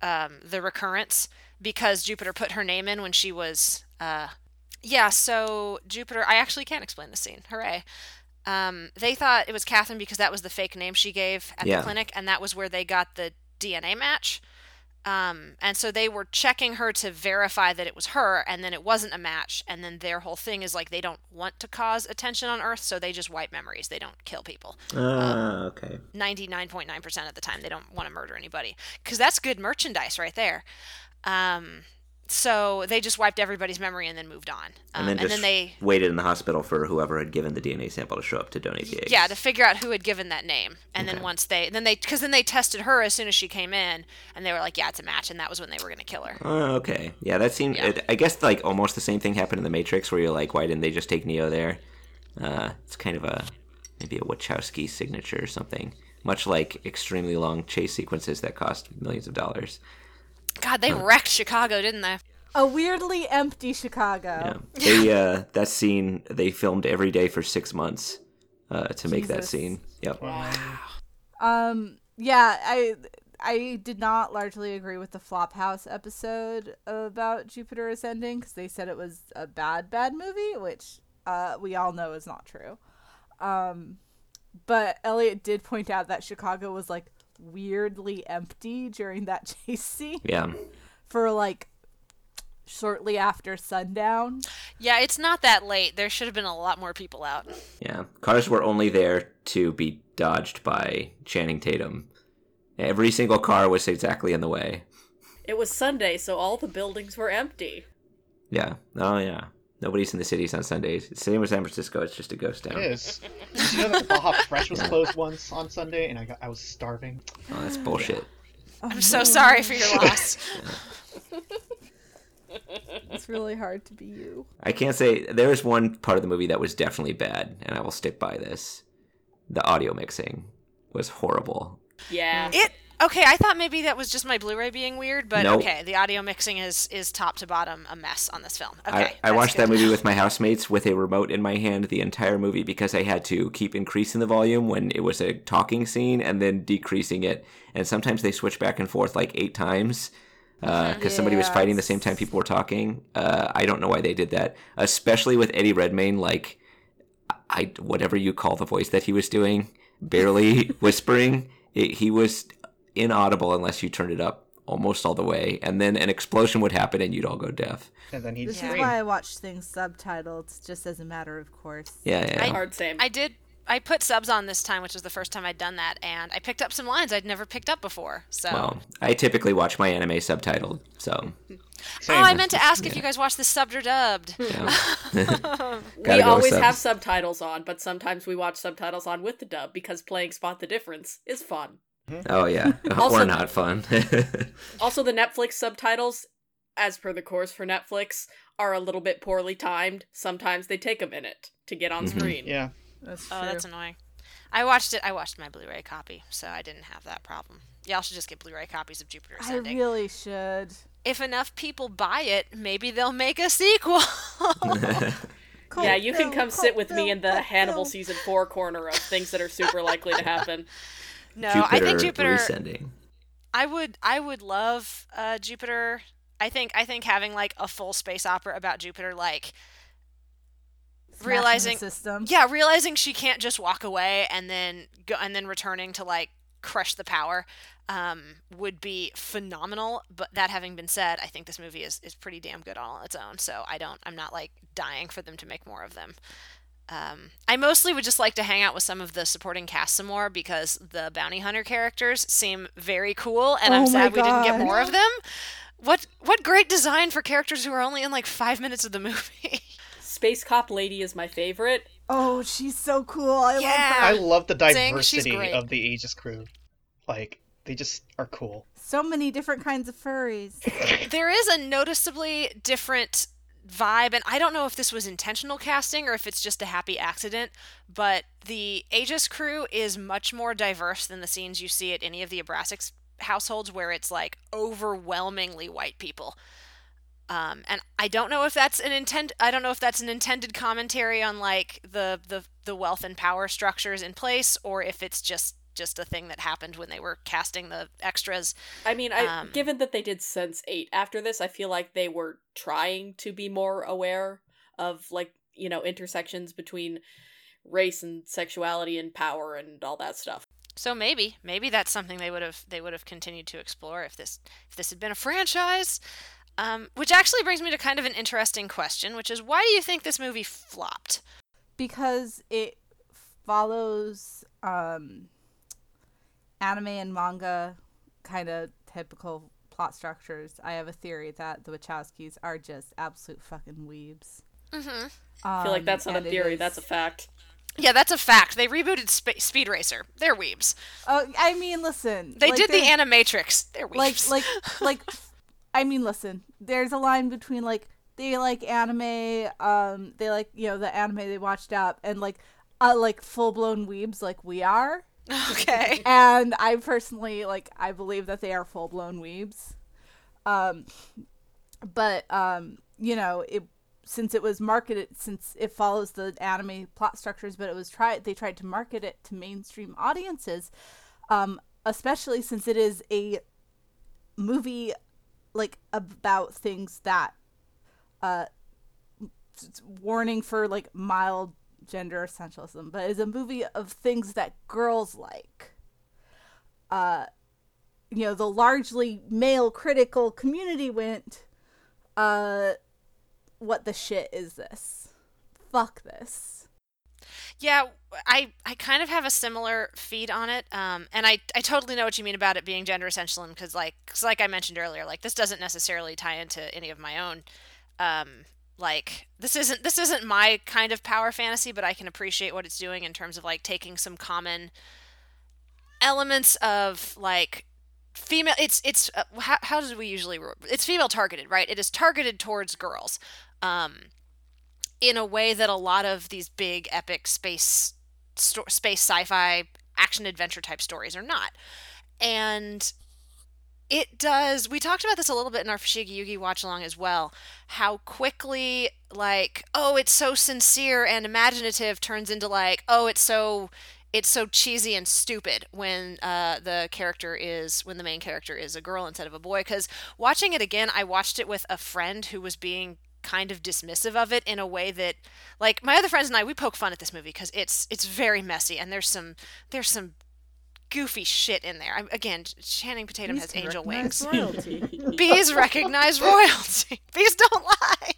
[SPEAKER 1] um, the recurrence, because Jupiter put her name in when she was uh yeah, so Jupiter I actually can't explain the scene. Hooray. Um, they thought it was Catherine because that was the fake name she gave at
[SPEAKER 4] Yeah.
[SPEAKER 1] the clinic, and that was where they got the DNA match. Um, and so they were checking her to verify that it was her, and then it wasn't a match. And then their whole thing is like they don't want to cause attention on Earth, so they just wipe memories. They don't kill people.
[SPEAKER 4] Ah, okay.
[SPEAKER 1] 99.9% of the time, they don't want to murder anybody. Because that's good merchandise right there. Um, so they just wiped everybody's memory and then moved on. Um,
[SPEAKER 4] And then just
[SPEAKER 1] they,
[SPEAKER 4] waited in the hospital for whoever had given the DNA sample to show up to donate the eggs.
[SPEAKER 1] yeah, to figure out who had given that name. And
[SPEAKER 4] Okay.
[SPEAKER 1] then once they, then they, because then they tested her as soon as she came in, and they were like, yeah, it's a match. And that was when they were going to kill her.
[SPEAKER 4] Oh, okay. Yeah, that seemed.
[SPEAKER 1] Yeah.
[SPEAKER 4] I guess like almost the same thing happened in the Matrix, where you're like, why didn't they just take Neo there? Uh, it's kind of a maybe a Wachowski signature or something. Much like extremely long chase sequences that cost millions of dollars.
[SPEAKER 1] God, they wrecked Chicago, didn't they?
[SPEAKER 2] A weirdly empty Chicago.
[SPEAKER 4] Yeah. They uh, that scene they filmed every day for six months uh, to make that scene. Yep. Wow.
[SPEAKER 2] Um, yeah, I I did not largely agree with the Flophouse episode about Jupiter Ascending because they said it was a bad bad movie, which uh, we all know is not true. Um, but Elliot did point out that Chicago was like weirdly empty during that chase scene
[SPEAKER 4] Yeah.
[SPEAKER 2] for like shortly after sundown.
[SPEAKER 1] Yeah, it's not that late. There should have been a lot more people out.
[SPEAKER 4] Yeah. Cars were only there to be dodged by Channing Tatum. Every single car was exactly in the way.
[SPEAKER 5] It was Sunday, so all the buildings were empty.
[SPEAKER 4] Yeah. Oh, yeah. Nobody's in the cities on Sundays. It's the same as San Francisco. It's just a ghost town.
[SPEAKER 3] It is. Did you know that Baja Fresh was closed once on Sunday, and I got I was starving.
[SPEAKER 4] Oh, that's bullshit.
[SPEAKER 1] Oh, I'm so sorry for your loss.
[SPEAKER 2] It's really hard to be you.
[SPEAKER 4] I can't say there is one part of the movie that was definitely bad, and I will stick by this. The audio mixing was horrible.
[SPEAKER 5] Yeah.
[SPEAKER 1] It okay. I thought maybe that was just my Blu-ray being weird, but
[SPEAKER 4] Nope.
[SPEAKER 1] okay. The audio mixing is is top to bottom a mess on this film. Okay,
[SPEAKER 4] I, I watched
[SPEAKER 1] good
[SPEAKER 4] that movie with my housemates with a remote in my hand the entire movie because I had to keep increasing the volume when it was a talking scene and then decreasing it. And sometimes they switch back and forth like eight times because somebody was fighting the same time people were talking. Uh, I don't know why they did that, especially with Eddie Redmayne. Like, I whatever you call the voice that he was doing, barely whispering, it, he was inaudible unless you turned it up almost all the way, and then an explosion would happen and you'd all go deaf.
[SPEAKER 3] And then he'd
[SPEAKER 2] This
[SPEAKER 3] scream.
[SPEAKER 2] is why I watch things subtitled, just as a matter of course.
[SPEAKER 4] Yeah, yeah.
[SPEAKER 5] Hard same.
[SPEAKER 1] I did. I put subs on this time, which was the first time I'd done that, and I picked up some lines I'd never picked up before. So,
[SPEAKER 4] Well, I typically watch my anime subtitled, so
[SPEAKER 1] oh, I meant to ask if you guys watch this subbed or dubbed.
[SPEAKER 4] yeah.
[SPEAKER 5] we
[SPEAKER 4] Gotta go with
[SPEAKER 5] always
[SPEAKER 4] subs.
[SPEAKER 5] have subtitles on, but sometimes we watch subtitles on with the dub because playing Spot the Difference is fun.
[SPEAKER 4] Oh yeah,
[SPEAKER 5] Also-
[SPEAKER 4] or not fun.
[SPEAKER 5] Also, the Netflix subtitles, as per the course for Netflix, are a little bit poorly timed. Sometimes they take a minute to get on
[SPEAKER 4] Mhm.
[SPEAKER 5] screen.
[SPEAKER 3] Yeah.
[SPEAKER 2] That's true.
[SPEAKER 1] Oh, that's annoying. I watched it. I watched my Blu-ray copy, so I didn't have that problem. Y'all should just get Blu-ray copies of Jupiter
[SPEAKER 2] I really should.
[SPEAKER 1] If enough people buy it, maybe they'll make a sequel.
[SPEAKER 5] Yeah, you can come
[SPEAKER 2] film,
[SPEAKER 5] sit with me in the Hannibal
[SPEAKER 2] film.
[SPEAKER 5] season four corner of things that are super likely to happen.
[SPEAKER 1] No, I think Jupiter.
[SPEAKER 4] resending.
[SPEAKER 1] I would. I would love uh, Jupiter. I think. I think having like a full space opera about Jupiter, like
[SPEAKER 2] Smashing the
[SPEAKER 1] realizing-
[SPEAKER 2] system.
[SPEAKER 1] yeah, realizing she can't just walk away and then go and then returning to like crush the power um, would be phenomenal. But that having been said, I think this movie is is pretty damn good all on its own. So I don't. I'm not like dying for them to make more of them. Um, I mostly would just like to hang out with some of the supporting cast some more because the bounty hunter characters seem very cool, and
[SPEAKER 2] Oh
[SPEAKER 1] I'm
[SPEAKER 2] my
[SPEAKER 1] sad we didn't get more of them. What what great design for characters who are only in like five minutes of the movie.
[SPEAKER 5] Space Cop Lady is my favorite.
[SPEAKER 2] Oh, she's so cool. I
[SPEAKER 1] Yeah.
[SPEAKER 2] love her.
[SPEAKER 3] I love the diversity of the Aegis crew. Like, they just are cool.
[SPEAKER 2] So many different kinds of furries.
[SPEAKER 1] there is a noticeably different vibe and i don't know if this was intentional casting or if it's just a happy accident but the aegis crew is much more diverse than the scenes you see at any of the Abraxas households where it's like overwhelmingly white people. Um, and i don't know if that's an intent i don't know if that's an intended commentary on like the the, the wealth and power structures in place or if it's just just a thing that happened when they were casting the extras
[SPEAKER 5] I mean, I
[SPEAKER 1] Um,
[SPEAKER 5] given that they did Sense 8 after this, I feel like they were trying to be more aware of like, you know, intersections between race and sexuality and power and all that stuff.
[SPEAKER 1] So maybe, maybe that's something they would have they would have continued to explore if this if this had been a franchise. Um, which actually brings me to kind of an interesting question, which is why do you think this movie flopped?
[SPEAKER 2] because it follows um anime and manga kind of typical plot structures. I have a theory that the Wachowskis are just absolute fucking weebs.
[SPEAKER 1] Mm-hmm.
[SPEAKER 5] I feel like
[SPEAKER 2] Um,
[SPEAKER 5] that's not a theory,
[SPEAKER 2] is-
[SPEAKER 5] that's a fact.
[SPEAKER 1] Yeah, that's a fact. They rebooted Sp- Speed Racer. They're weebs.
[SPEAKER 2] Oh, I mean, listen.
[SPEAKER 1] They
[SPEAKER 2] like,
[SPEAKER 1] did the Animatrix. They're
[SPEAKER 2] like like like I mean listen, there's a line between like they like anime, um they like, you know, the anime they watched up and like uh like full-blown weebs like we are.
[SPEAKER 1] okay.
[SPEAKER 2] And I personally like I believe that they are full-blown weebs. Um but um you know, it since it was marketed since it follows the anime plot structures but it was tried they tried to market it to mainstream audiences um especially since it is a movie like about things that uh warning for like mild gender essentialism but is a movie of things that girls like uh, you know, the largely male critical community went, uh, what the shit is this? Fuck this.
[SPEAKER 1] Yeah, I I kind of have a similar feed on it, um, and I I totally know what you mean about it being gender essential, because like cause like I mentioned earlier, like this doesn't necessarily tie into any of my own, um, like this isn't this isn't my kind of power fantasy, but I can appreciate what it's doing in terms of like taking some common elements of like female it's it's uh, how, how did we usually it's female targeted right? It is targeted towards girls um in a way that a lot of these big epic space sto- space sci-fi action adventure type stories are not. And it does we talked about this a little bit in our Fushigi Yugi watch along as well how quickly like oh it's so sincere and imaginative turns into like oh it's so it's so cheesy and stupid when uh, the character is when the main character is a girl instead of a boy. Because watching it again i watched it with a friend who was being kind of dismissive of it in a way that like my other friends and i we poke fun at this movie because it's it's very messy and there's some there's some goofy shit in there. I, again, Channing Tatum
[SPEAKER 2] Bees
[SPEAKER 1] has angel wings.
[SPEAKER 2] Royalty.
[SPEAKER 1] Bees recognize royalty. Bees don't lie.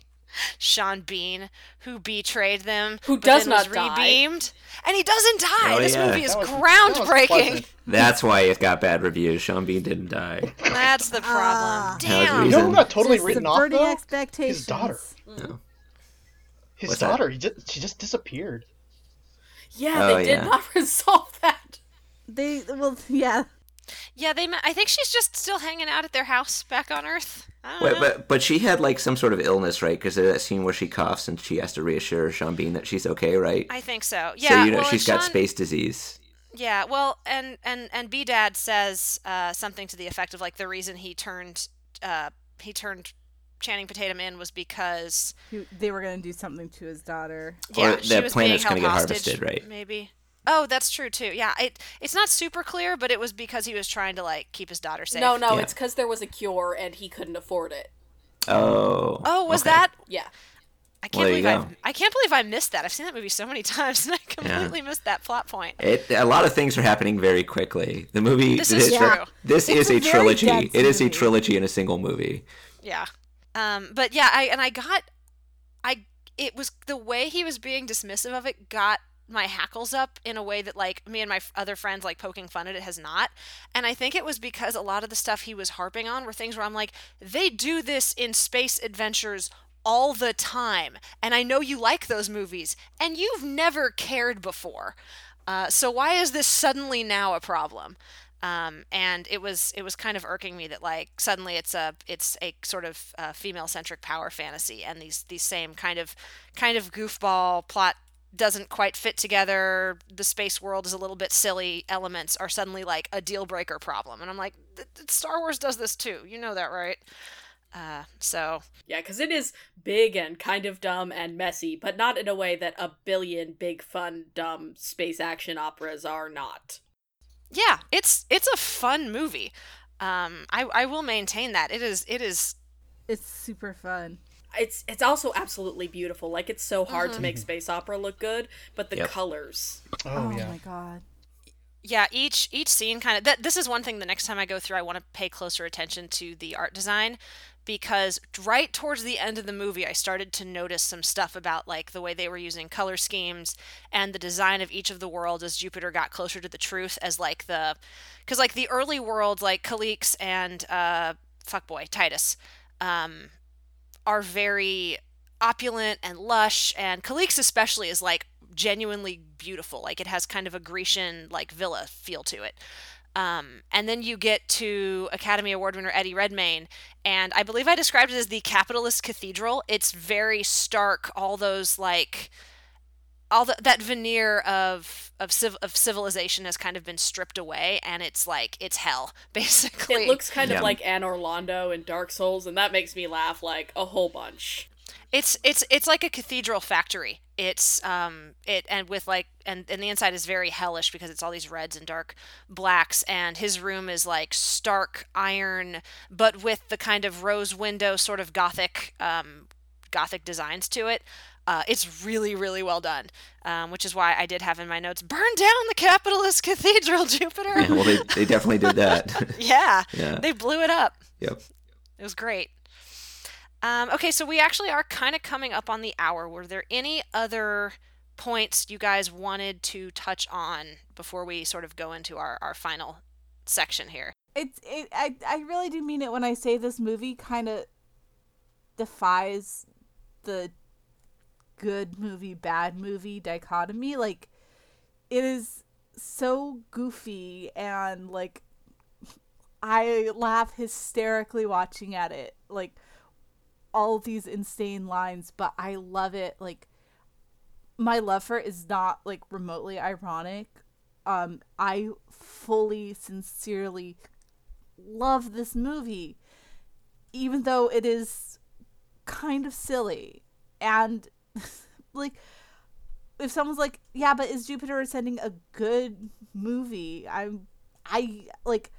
[SPEAKER 1] Sean Bean, who betrayed them,
[SPEAKER 5] Who does
[SPEAKER 1] then was
[SPEAKER 5] not die.
[SPEAKER 1] redeemed, and he doesn't die.
[SPEAKER 4] Oh,
[SPEAKER 1] this
[SPEAKER 4] yeah.
[SPEAKER 1] movie is
[SPEAKER 3] That was-
[SPEAKER 1] groundbreaking.
[SPEAKER 3] pleasant.
[SPEAKER 4] That's why it got bad reviews. Sean Bean didn't die.
[SPEAKER 1] That's the problem.
[SPEAKER 2] Ah.
[SPEAKER 1] Damn.
[SPEAKER 3] You know who
[SPEAKER 4] Reason.
[SPEAKER 3] got totally
[SPEAKER 2] Just
[SPEAKER 3] written off though?
[SPEAKER 2] expectations.
[SPEAKER 3] His daughter. His
[SPEAKER 4] What's
[SPEAKER 3] daughter. He just, she just disappeared.
[SPEAKER 5] Yeah,
[SPEAKER 4] Oh,
[SPEAKER 5] they did
[SPEAKER 4] yeah.
[SPEAKER 5] not resolve that.
[SPEAKER 2] They well, yeah.
[SPEAKER 1] Yeah, they. ma- I think she's just still hanging out at their house back on Earth. I don't
[SPEAKER 4] Wait,
[SPEAKER 1] know.
[SPEAKER 4] but but she had like some sort of illness, right? Because there's that scene where she coughs and she has to reassure Sean Bean that she's okay, right?
[SPEAKER 1] I think so. Yeah.
[SPEAKER 4] so you know
[SPEAKER 1] well,
[SPEAKER 4] she's
[SPEAKER 1] and
[SPEAKER 4] got
[SPEAKER 1] Sean-
[SPEAKER 4] space disease.
[SPEAKER 1] Yeah, well, and and and B Dad says uh, something to the effect of like the reason he turned uh, he turned Channing Tatum in was because
[SPEAKER 2] He, they were gonna do something to his daughter.
[SPEAKER 1] yeah
[SPEAKER 4] Or
[SPEAKER 1] she
[SPEAKER 4] that planet's gonna get harvested, right?
[SPEAKER 1] Maybe. Oh, that's true too. Yeah, it it's not super clear, but it was because he was trying to like keep his daughter safe.
[SPEAKER 5] No, no,
[SPEAKER 4] Yeah.
[SPEAKER 5] it's because there was a cure and he couldn't afford it.
[SPEAKER 4] Oh.
[SPEAKER 1] Oh, was
[SPEAKER 4] okay.
[SPEAKER 1] that?
[SPEAKER 5] Yeah.
[SPEAKER 1] I can't
[SPEAKER 4] Well,
[SPEAKER 1] believe I. I can't believe I missed that. I've seen that movie so many times and I completely missed that plot point.
[SPEAKER 4] It, a lot of things are happening very quickly. The movie.
[SPEAKER 1] This is
[SPEAKER 4] it-
[SPEAKER 1] true.
[SPEAKER 4] This
[SPEAKER 2] It's
[SPEAKER 4] is
[SPEAKER 2] a
[SPEAKER 4] a
[SPEAKER 2] very
[SPEAKER 4] trilogy.
[SPEAKER 2] dense
[SPEAKER 4] It is a trilogy in a single movie.
[SPEAKER 1] Yeah. Um, but yeah, I and I got I it was the way he was being dismissive of it got my hackles up in a way that like me and my other friends like poking fun at it has not. And I think it was because a lot of the stuff he was harping on were things where I'm like, they do this in space adventures all the time. And I know you like those movies and you've never cared before. Uh, so why is this suddenly now a problem? um, and it was it was kind of irking me that like suddenly it's a it's a sort of uh, female centric power fantasy and these these same kind of kind of goofball plot doesn't quite fit together the space world is a little bit silly elements are suddenly like a deal breaker problem. And i'm like "Th- th- star wars does this too. You know that right? Uh, so.
[SPEAKER 5] Yeah, because it is big and kind of dumb and messy, but not in a way that a billion big, fun, dumb space action operas are not.
[SPEAKER 1] yeah it's it's a fun movie. Um, I, I will maintain that. It is it is
[SPEAKER 2] It's super fun.
[SPEAKER 5] It's it's also absolutely beautiful. Like it's so hard to make space opera look good, but the
[SPEAKER 4] Yep.
[SPEAKER 5] colors.
[SPEAKER 3] Oh, yeah.
[SPEAKER 2] my god.
[SPEAKER 1] yeah each each scene kind of that this is one thing the next time i go through i want to pay closer attention to the art design because right towards the end of the movie i started to notice some stuff about like the way they were using color schemes and the design of each of the worlds as jupiter got closer to the truth as like the because like the early worlds like Kalique and uh fuckboy titus um are very opulent and lush and Kalique especially is like genuinely beautiful. Like it has kind of a grecian like villa feel to it. Um, and then you get to academy award winner eddie redmayne and i believe i described it as the capitalist cathedral. It's very stark all those like all the, that veneer of of, civ- of civilization has kind of been stripped away and it's like it's hell basically
[SPEAKER 5] It looks kind
[SPEAKER 4] Yeah.
[SPEAKER 5] of like Anor Londo in Dark Souls, and that makes me laugh like a whole bunch.
[SPEAKER 1] It's it's it's like a cathedral factory. It's um it and with like and and the inside is very hellish because it's all these reds and dark blacks and his room is like stark iron but with the kind of rose window sort of gothic um gothic designs to it. Uh, it's really, really well done, um, which is why I did have in my notes burn down the capitalist cathedral, Jupiter.
[SPEAKER 4] Yeah, well, they, they definitely did that.
[SPEAKER 1] yeah,
[SPEAKER 4] yeah.
[SPEAKER 1] they blew it up.
[SPEAKER 4] Yep.
[SPEAKER 1] It was great. Um, okay, so we actually are kind of coming up on the hour. Were there any other points you guys wanted to touch on before we sort of go into our, our final section here?
[SPEAKER 2] It's it I I really do mean it when I say this movie kind of defies the good movie bad movie dichotomy like it is so goofy and like I laugh hysterically watching at it like all these insane lines but I love it like my love for it is not like remotely ironic. Um I fully sincerely love this movie even though it is kind of silly. And like if someone's like yeah but is jupiter ascending a good movie i'm i like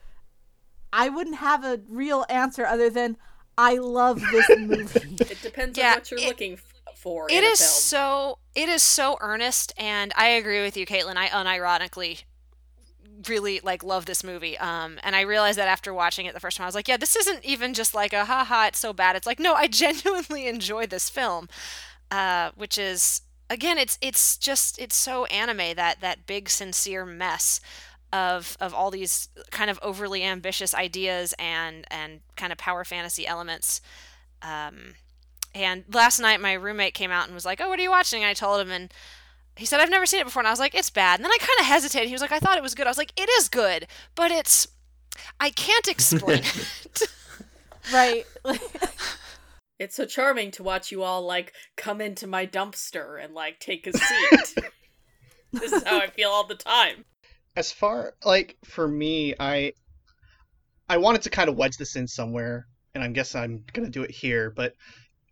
[SPEAKER 2] i wouldn't have a real answer other than i love this movie
[SPEAKER 5] It depends
[SPEAKER 1] Yeah,
[SPEAKER 5] on what you're
[SPEAKER 1] it-
[SPEAKER 5] looking for.
[SPEAKER 1] It
[SPEAKER 5] in a film.
[SPEAKER 1] so it is so earnest, and I agree with you, Caitlin. I unironically really like love this movie. Um, and I realized that after watching it the first time, I was like, yeah, this isn't even just like a haha, it's so bad. It's like, no, I genuinely enjoy this film, uh, which is again, it's it's just it's so anime that that big sincere mess of of all these kind of overly ambitious ideas and and kind of power fantasy elements. Um, and last night, my roommate came out and was like, "Oh, what are you watching?" And I told him, and he said, "I've never seen it before." And I was like, "It's bad." And then I kind of hesitated. He was like, "I thought it was good." I was like, "It is good, but it's I can't explain it."
[SPEAKER 2] right
[SPEAKER 5] It's so charming to watch you all like come into my dumpster and like take a seat. this is how I feel all the time.
[SPEAKER 3] as far like for me i i wanted to kind of wedge this in somewhere and i guess i'm gonna do it here but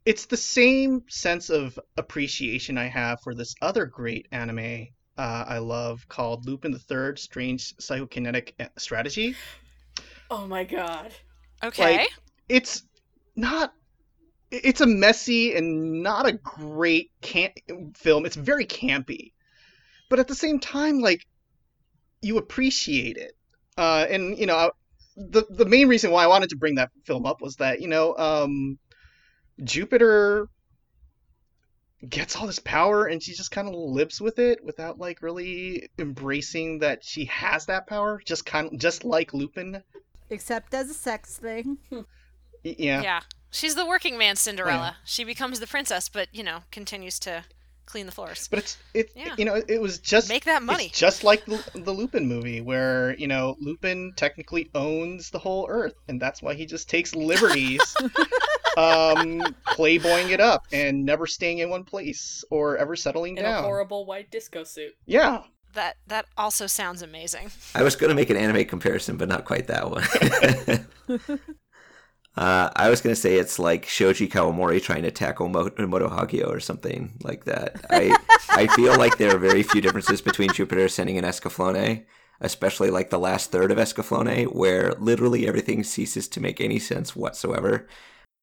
[SPEAKER 3] it's the same sense of appreciation i have for this other great anime uh, i love called lupin the third strange psychokinetic uh, strategy
[SPEAKER 5] Oh my god.
[SPEAKER 1] okay.
[SPEAKER 3] Like- it's not it's a messy and not a great camp film. It's very campy. But at the same time like you appreciate it. Uh and you know I- the the main reason why i wanted to bring that film up was that you know um jupiter gets all this power and she just kind of lives with it without like really embracing that she has that power just kind of just like lupin.
[SPEAKER 2] Except as a sex thing.
[SPEAKER 3] Yeah.
[SPEAKER 1] Yeah. She's the working man Cinderella. She becomes the princess, but you know continues to clean the floors.
[SPEAKER 3] But it's it
[SPEAKER 1] Yeah.
[SPEAKER 3] you know it was just
[SPEAKER 1] Make that money.
[SPEAKER 3] It's just like the, the Lupin movie, where you know Lupin technically owns the whole Earth, and that's why he just takes liberties, um, playboying it up and never staying in one place or ever settling
[SPEAKER 5] In
[SPEAKER 3] down.
[SPEAKER 5] a horrible white disco suit.
[SPEAKER 3] Yeah,
[SPEAKER 1] That that also sounds amazing.
[SPEAKER 4] I was going to make an anime comparison, but not quite that one. uh, I was going to say it's like Shoji Kawamori trying to tackle Mo- Moto Hagio or something like that. I I feel like there are very few differences between Jupiter Ascending and Escaflowne, especially like the last third of Escaflowne, where literally everything ceases to make any sense whatsoever.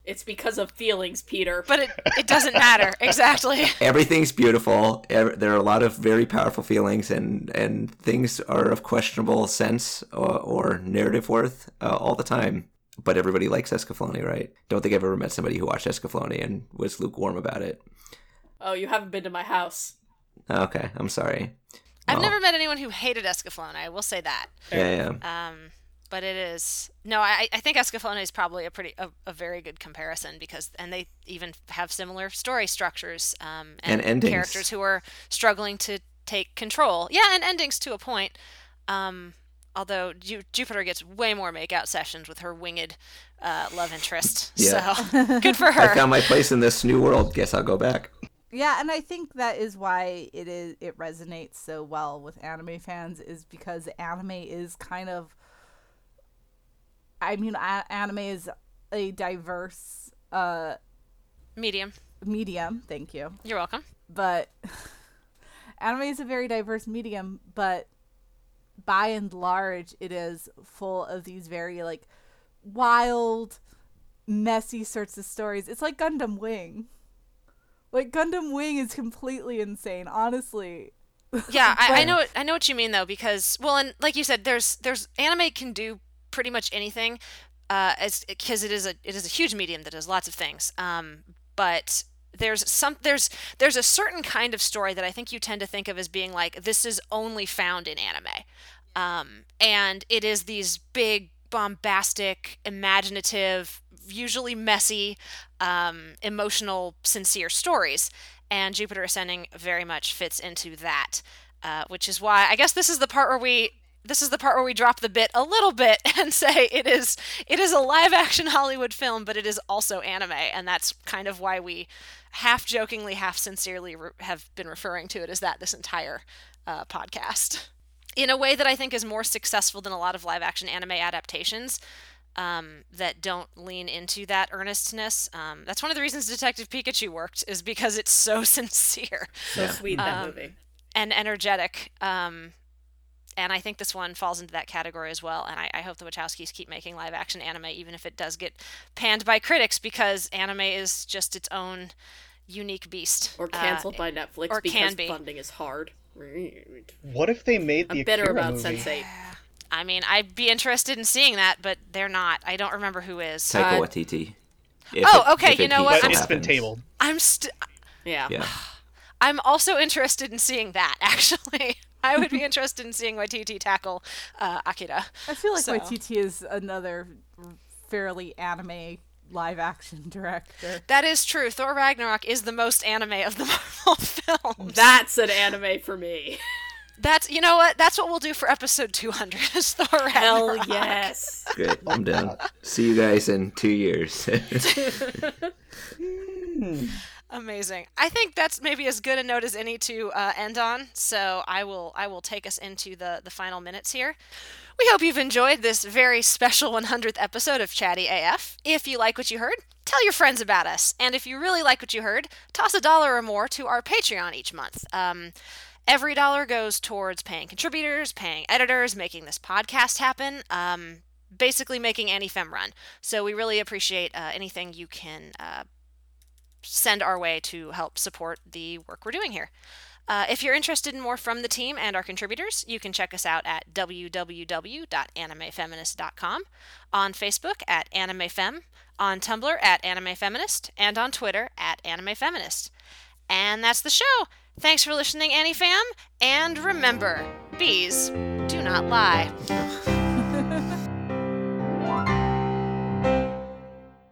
[SPEAKER 5] It's because of feelings, Peter.
[SPEAKER 1] But it it doesn't matter exactly.
[SPEAKER 4] everything's beautiful. Ev- There are a lot of very powerful feelings, and and things are of questionable sense or, or narrative worth uh, all the time. But everybody likes Escaflowne, right? Don't think I've ever met somebody who watched Escaflowne and was lukewarm about it.
[SPEAKER 5] Oh, you haven't been to my house.
[SPEAKER 4] Okay, I'm sorry.
[SPEAKER 1] I've
[SPEAKER 4] Well,
[SPEAKER 1] never met anyone who hated Escaflowne. I will say that.
[SPEAKER 4] Yeah, yeah.
[SPEAKER 1] Um, but it is no. I, I think Escaflowne is probably a pretty a, a very good comparison because and they even have similar story structures um,
[SPEAKER 4] And endings.
[SPEAKER 1] characters who are struggling to take control. Yeah, and endings to a point. Um, although Ju- Jupiter gets way more makeout sessions with her winged uh, love interest.
[SPEAKER 4] Yeah.
[SPEAKER 1] So good for her.
[SPEAKER 4] I
[SPEAKER 1] her.
[SPEAKER 4] found my place in this new world. Guess I'll go back.
[SPEAKER 2] Yeah, and I think that is why it is it resonates so well with anime fans is because anime is kind of I mean a- anime is a diverse uh
[SPEAKER 1] Medium.
[SPEAKER 2] medium, thank you.
[SPEAKER 1] You're welcome.
[SPEAKER 2] But anime is a very diverse medium, but by and large it is full of these very like wild messy sorts of stories. It's like Gundam Wing Like Gundam Wing is completely insane, honestly.
[SPEAKER 1] Yeah, I, I know I know what you mean though because well, and like you said, there's there's anime can do pretty much anything, uh, as because it is a it is a huge medium that does lots of things. Um, but there's some there's there's a certain kind of story that I think you tend to think of as being like this is only found in anime, um, and it is these big bombastic, imaginative, usually messy, um, emotional, sincere stories. And Jupiter Ascending very much fits into that, uh, which is why I guess this is the part where we this is the part where we drop the bit a little bit and say it is it is a live action Hollywood film, but it is also anime, and that's kind of why we half jokingly, half sincerely re- have been referring to it as that this entire uh, podcast in a way that I think is more successful than a lot of live action anime adaptations um, that don't lean into that earnestness. Um, that's one of the reasons Detective Pikachu worked, is because it's so sincere
[SPEAKER 5] So sweet that
[SPEAKER 1] Um,
[SPEAKER 5] movie.
[SPEAKER 1] and energetic. Um, and I think this one falls into that category as well. And I, I hope the Wachowskis keep making live action anime, even if it does get panned by critics, because anime is just its own unique beast.
[SPEAKER 5] Or
[SPEAKER 1] Uh,
[SPEAKER 5] canceled by Netflix
[SPEAKER 1] or
[SPEAKER 5] because
[SPEAKER 1] can be.
[SPEAKER 5] funding is hard.
[SPEAKER 3] What if they made the
[SPEAKER 5] I'm bitter
[SPEAKER 3] Akira
[SPEAKER 5] about
[SPEAKER 3] movie?
[SPEAKER 5] Sense8.
[SPEAKER 1] I mean, I'd be interested in seeing that, but they're not. I don't remember who is.
[SPEAKER 4] Taika
[SPEAKER 5] Uh,
[SPEAKER 4] Waititi. If
[SPEAKER 1] Oh, okay,
[SPEAKER 4] if
[SPEAKER 1] you know what?
[SPEAKER 3] But
[SPEAKER 4] and
[SPEAKER 3] it's been tabled.
[SPEAKER 1] I'm st-
[SPEAKER 5] Yeah.
[SPEAKER 4] Yeah.
[SPEAKER 1] I'm also interested in seeing that. Actually, I would be interested in seeing Waititi tackle uh, Akira.
[SPEAKER 2] I feel like
[SPEAKER 1] So-
[SPEAKER 2] Waititi is another fairly anime live action director.
[SPEAKER 1] That is true. Thor Ragnarok is the most anime of the Marvel films.
[SPEAKER 5] That's an anime for me.
[SPEAKER 1] That's you know what? That's what we'll do for episode 200. Is Thor Ragnarok?
[SPEAKER 5] Hell yes.
[SPEAKER 4] Great. I'm down. See you guys in two years.
[SPEAKER 1] Amazing. I think that's maybe as good a note as any to uh, end on. So I will I will take us into the the final minutes here. We hope you've enjoyed this very special 100th episode of Chatty AF. If you like what you heard, tell your friends about us. And if you really like what you heard, toss a dollar or more to our Patreon each month. Um, every dollar goes towards paying contributors, paying editors, making this podcast happen. Um, basically making AniFem run. So we really appreciate uh, anything you can uh, send our way to help support the work we're doing here. Uh, if you're interested in more from the team and our contributors, you can check us out at www.animefeminist.com, on Facebook at AnimeFem, on Tumblr at AnimeFeminist, and on Twitter at AnimeFeminist. And that's the show. Thanks for listening, AniFem, and remember, bees do not lie.